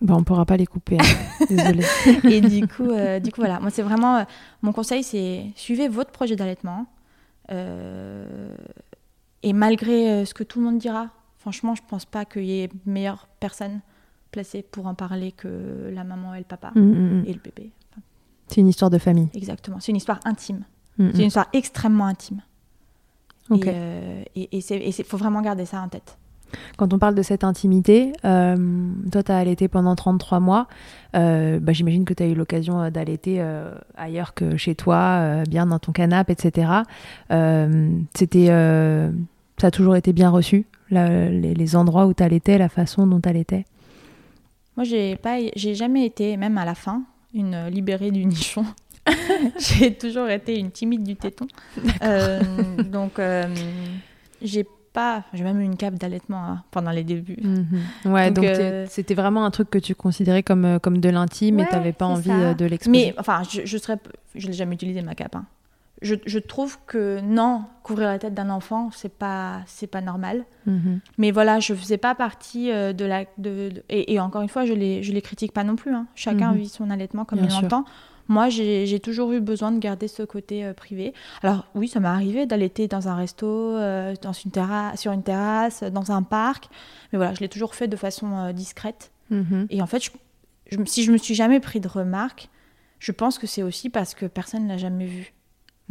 Bah, on pourra pas les couper, hein. désolée. et du coup, euh, du coup, voilà. Moi, c'est vraiment. mon conseil, c'est suivez votre projet d'allaitement. et malgré ce que tout le monde dira, franchement, je pense pas qu'il y ait meilleure personne placée pour en parler que la maman et le papa mmh, mmh, mmh. et le bébé. c'est une histoire de famille. Exactement. C'est une histoire intime. Mm, c'est une histoire extrêmement intime. Euh, et il faut vraiment garder ça en tête. Quand on parle de cette intimité, euh, toi, tu as allaité pendant 33 mois. Euh, bah, J'imagine que tu as eu l'occasion d'allaiter ailleurs que chez toi, bien dans ton canapé, etc. C'était, ça a toujours été bien reçu, les, les, endroits où tu allaitais, la façon dont tu allaitais Moi, j'ai jamais été, même à la fin, une libérée du nichon. j'ai toujours été une timide du téton. Euh, donc, euh, j'ai pas. J'ai même eu une cape d'allaitement hein, pendant les débuts. Mhm. Ouais, donc euh, c'était vraiment un truc que tu considérais comme, comme de l'intime et tu n'avais pas envie de l'exposer. Mais enfin, je, je serais. Je n'ai jamais utilisé ma cape. Hein. Je, trouve que non, couvrir la tête d'un enfant, c'est pas, c'est pas normal. Mhm. Mais voilà, je faisais pas partie euh, de la. De, et, encore une fois, je les, je les critique pas non plus. Hein. Chacun mhm. vit son allaitement comme il l'entend. Moi, j'ai toujours eu besoin de garder ce côté euh, privé. Alors oui, ça m'est arrivé d'allaiter dans un resto, euh, dans une terrasse, sur une terrasse, dans un parc. Mais voilà, je l'ai toujours fait de façon discrète. Mhm. Et en fait, si je me suis jamais pris de remarques, je pense que c'est aussi parce que personne ne l'a jamais vu.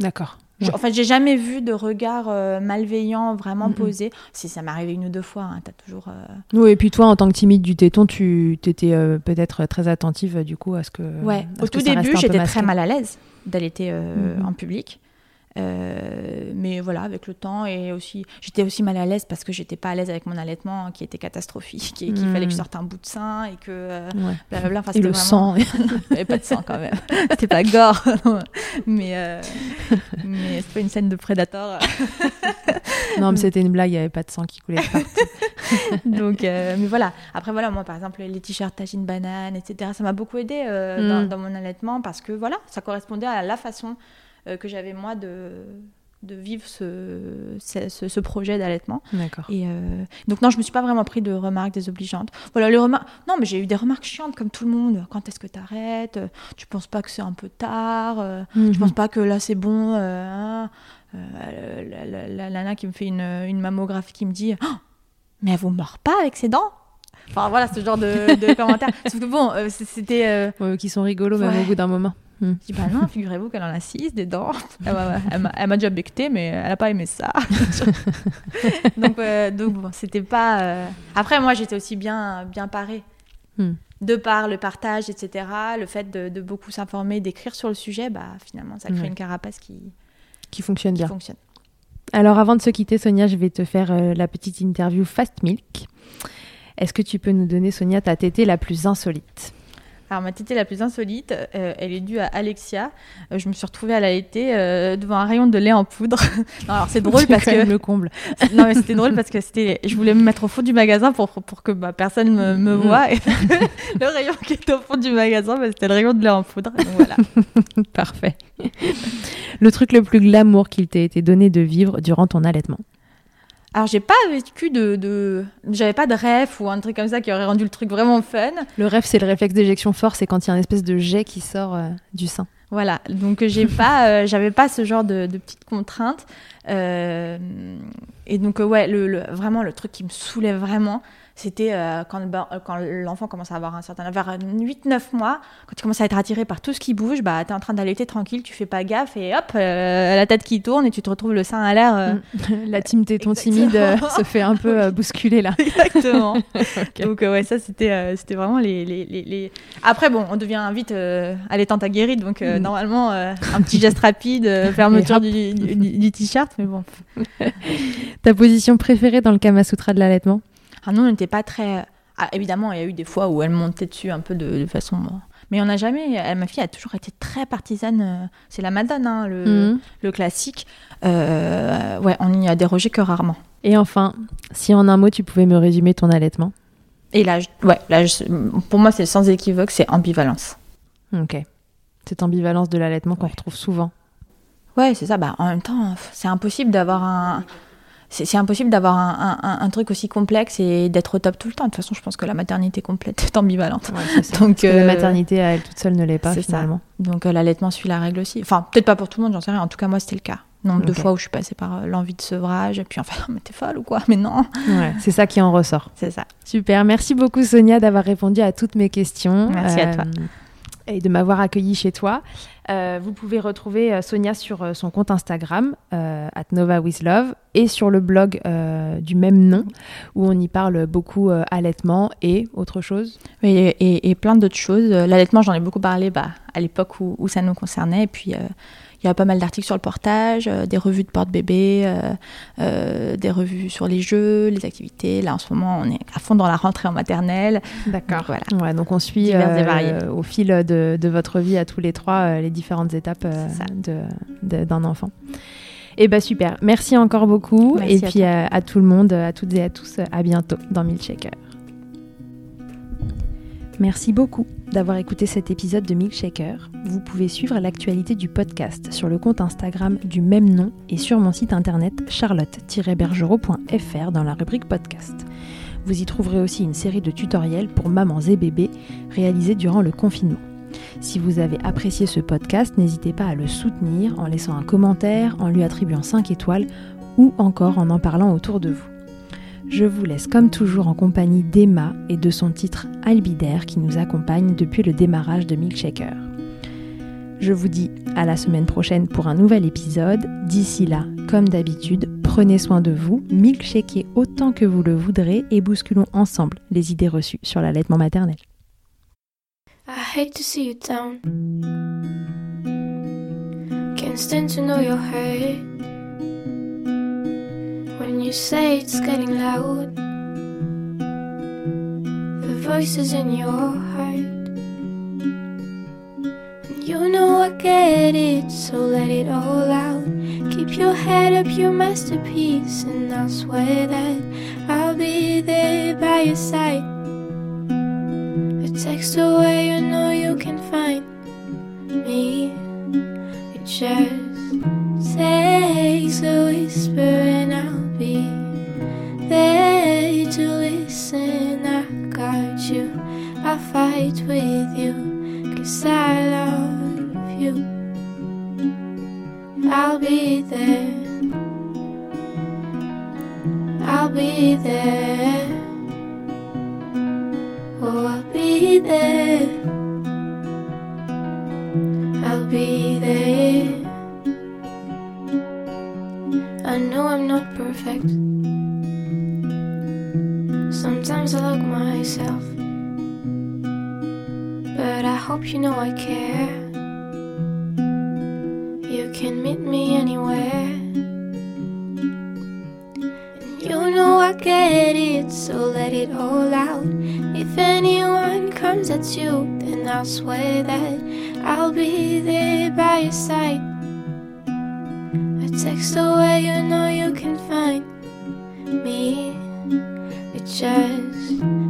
D'accord. En fait, j'ai jamais vu de regard euh, malveillant vraiment posé. Si ça m'est arrivé une ou deux fois, hein, tu as toujours. Euh, oui, et puis toi, en tant que timide du téton, tu étais euh, peut-être très attentive du coup à ce que. Ouais, au tout début, j'étais très mal à l'aise d'allaiter mm-hmm. en public. Euh, mais voilà, avec le temps et aussi, j'étais aussi mal à l'aise parce que j'étais pas à l'aise avec mon allaitement qui était catastrophique et qu'il fallait que je hmm. sorte un bout de sein et que euh, blablabla. et le sang, il n'y avait pas de sang quand même. C'était pas gore, mais euh, mais c'est pas une scène de Predator. non, mais c'était une blague, il n'y avait pas de sang qui coulait partout. Donc, euh, mais voilà. Après voilà, moi par exemple les t-shirts tagine banane, etc. Ça m'a beaucoup aidé dans, hmm. dans, mon allaitement parce que voilà, ça correspondait à la façon que j'avais moi de, de vivre ce, ce, projet d'allaitement. D'accord. Et euh, donc non, je me suis pas vraiment pris de remarques désobligeantes. Voilà, les remarques. Non, mais j'ai eu des remarques chiantes comme tout le monde. Quand est-ce que tu arrêtes Tu penses pas que c'est un peu tard? Tu mhm. penses pas que là c'est bon euh, hein? La, nana qui me fait une, une mammographie qui me dit oh, mais elle vous mord pas avec ses dents? Enfin voilà, ce genre de, de commentaires. Sauf que bon, c'était. qui sont rigolos même au bout d'un moment. Hmm. Je dis, bah non, figurez-vous qu'elle en a six des dents. elle m'a déjà becté, mais elle n'a pas aimé ça. donc, euh, donc bon, c'était pas. Euh, après, moi, j'étais aussi bien, bien parée. Hmm. De par le partage, etc., le fait de, beaucoup s'informer, d'écrire sur le sujet, bah, finalement, ça crée une carapace qui, qui fonctionne qui bien. Fonctionne. Alors, avant de se quitter, Sonia, je vais te faire euh, la petite interview Fast Milk. Est-ce que tu peux nous donner, Sonia, ta tétée la plus insolite? Alors ma tétée la plus insolite, euh, elle est due à Alexia. Euh, je me suis retrouvée à la euh, devant un rayon de lait en poudre. non, alors c'est drôle parce que le comble. non mais c'était drôle parce que c'était, je voulais me mettre au fond du magasin pour pour que bah, personne me, me mm. voit. Et le rayon qui était au fond du magasin, bah, c'était le rayon de lait en poudre. Donc, voilà. Parfait. Le truc le plus glamour qu'il t'ait été donné de vivre durant ton allaitement. Alors j'ai pas vécu de, de... j'avais pas de rêve ou un truc comme ça qui aurait rendu le truc vraiment fun. Le rêve c'est le réflexe d'éjection fort, c'est quand il y a une espèce de jet qui sort euh, du sein. Voilà, donc j'ai pas, euh, j'avais pas ce genre de, de petites contraintes. Euh, et donc ouais, le, vraiment le truc qui me saoulait vraiment, c'était euh, quand, euh, quand l'enfant commence à avoir un certain vers 8-9 mois, quand tu commences à être attiré par tout ce qui bouge, bah, tu es en train d'allaiter tranquille, tu fais pas gaffe et hop, euh, la tête qui tourne et tu te retrouves le sein à l'air. Mm. la team téton timide se fait un peu bousculer là. Exactement. Donc ouais, ça c'était c'était vraiment les, les, les, Après bon, on devient vite allaitante aguerrie, donc mm. normalement un petit geste rapide, fermeture du, du, du t-shirt, mais bon. Ta position préférée dans le Kama Sutra de l'allaitement? Ah non, on n'était pas très. Ah, évidemment, il y a eu des fois où elle montait dessus un peu de, façon. Mais on n'a jamais. Elle, ma fille a toujours été très partisane. Euh, c'est la Madone, hein, le, mhm. le, classique. Euh, ouais, on n'y a dérogé que rarement. Et enfin, si en un mot tu pouvais me résumer ton allaitement? Et là, ouais, là pour moi, c'est sans équivoque, c'est ambivalence. Ok. Cette ambivalence de l'allaitement qu'on retrouve souvent. Ouais, c'est ça. Bah, en même temps, c'est impossible d'avoir un c'est impossible d'avoir un, truc aussi complexe et d'être au top tout le temps. De toute façon, je pense que la maternité complète est ambivalente. Donc, la euh, maternité à elle toute seule ne l'est pas finalement. Donc euh, l'allaitement suit la règle aussi. Enfin, peut-être pas pour tout le monde, j'en sais rien. En tout cas, moi, c'était le cas. Nombre de fois où je suis passée par euh, l'envie de sevrage, et puis enfin, mais t'es folle ou quoi? Mais non. c'est ça qui en ressort. C'est ça. Super. Merci beaucoup Sonia d'avoir répondu à toutes mes questions. Merci à toi et de m'avoir accueilli chez toi. Euh, vous pouvez retrouver euh, Sonia sur euh, son compte Instagram, at Nova with et sur le blog du même nom, où on y parle beaucoup allaitement et autre chose. Et, plein d'autres choses. L'allaitement, j'en ai beaucoup parlé bah, à l'époque où, où, ça nous concernait. Et puis, il y a pas mal d'articles sur le portage, euh, des revues de porte-bébé, euh, euh, des revues sur les jeux, les activités. Là, en ce moment, on est à fond dans la rentrée en maternelle. D'accord. Voilà. Ouais, donc on suit au fil de, de, votre vie à tous les trois les différentes étapes d'un enfant. Et eh bah super, merci encore beaucoup. et puis à, tout le monde, à toutes et à tous, à bientôt dans Milkshaker. Merci beaucoup d'avoir écouté cet épisode de Milkshaker. Vous pouvez suivre l'actualité du podcast sur le compte Instagram du même nom et sur mon site internet charlotte-bergerot.fr dans la rubrique podcast. Vous y trouverez aussi une série de tutoriels pour mamans et bébés réalisés durant le confinement. Si vous avez apprécié ce podcast, n'hésitez pas à le soutenir en laissant un commentaire, en lui attribuant 5 étoiles ou encore en en parlant autour de vous. Je vous laisse comme toujours en compagnie d'Emma et de son titre Albidaire qui nous accompagne depuis le démarrage de Milkshaker. Je vous dis à la semaine prochaine pour un nouvel épisode. D'ici là, comme d'habitude, prenez soin de vous, milkshakez autant que vous le voudrez et bousculons ensemble les idées reçues sur l'allaitement maternel. I hate to see you down. Can't stand to know your. You say it's getting loud, the voices in your heart. And you know I get it, so let it all out. Keep your head up, your masterpiece, and I'll swear that I'll be there by your side A text away, you know you can find me. It just takes a whisper, be there to listen. I got you, I fight with you, cause I love you. I'll be there, I'll be there. Oh, I'll be there. I'll be there. I know I'm not perfect. Sometimes I look myself. But I hope you know I care. You can meet me anywhere. You know I get it, so let it all out. If anyone comes at you, then I'll swear that I'll be there by your side. Text away, you know you can find me. It just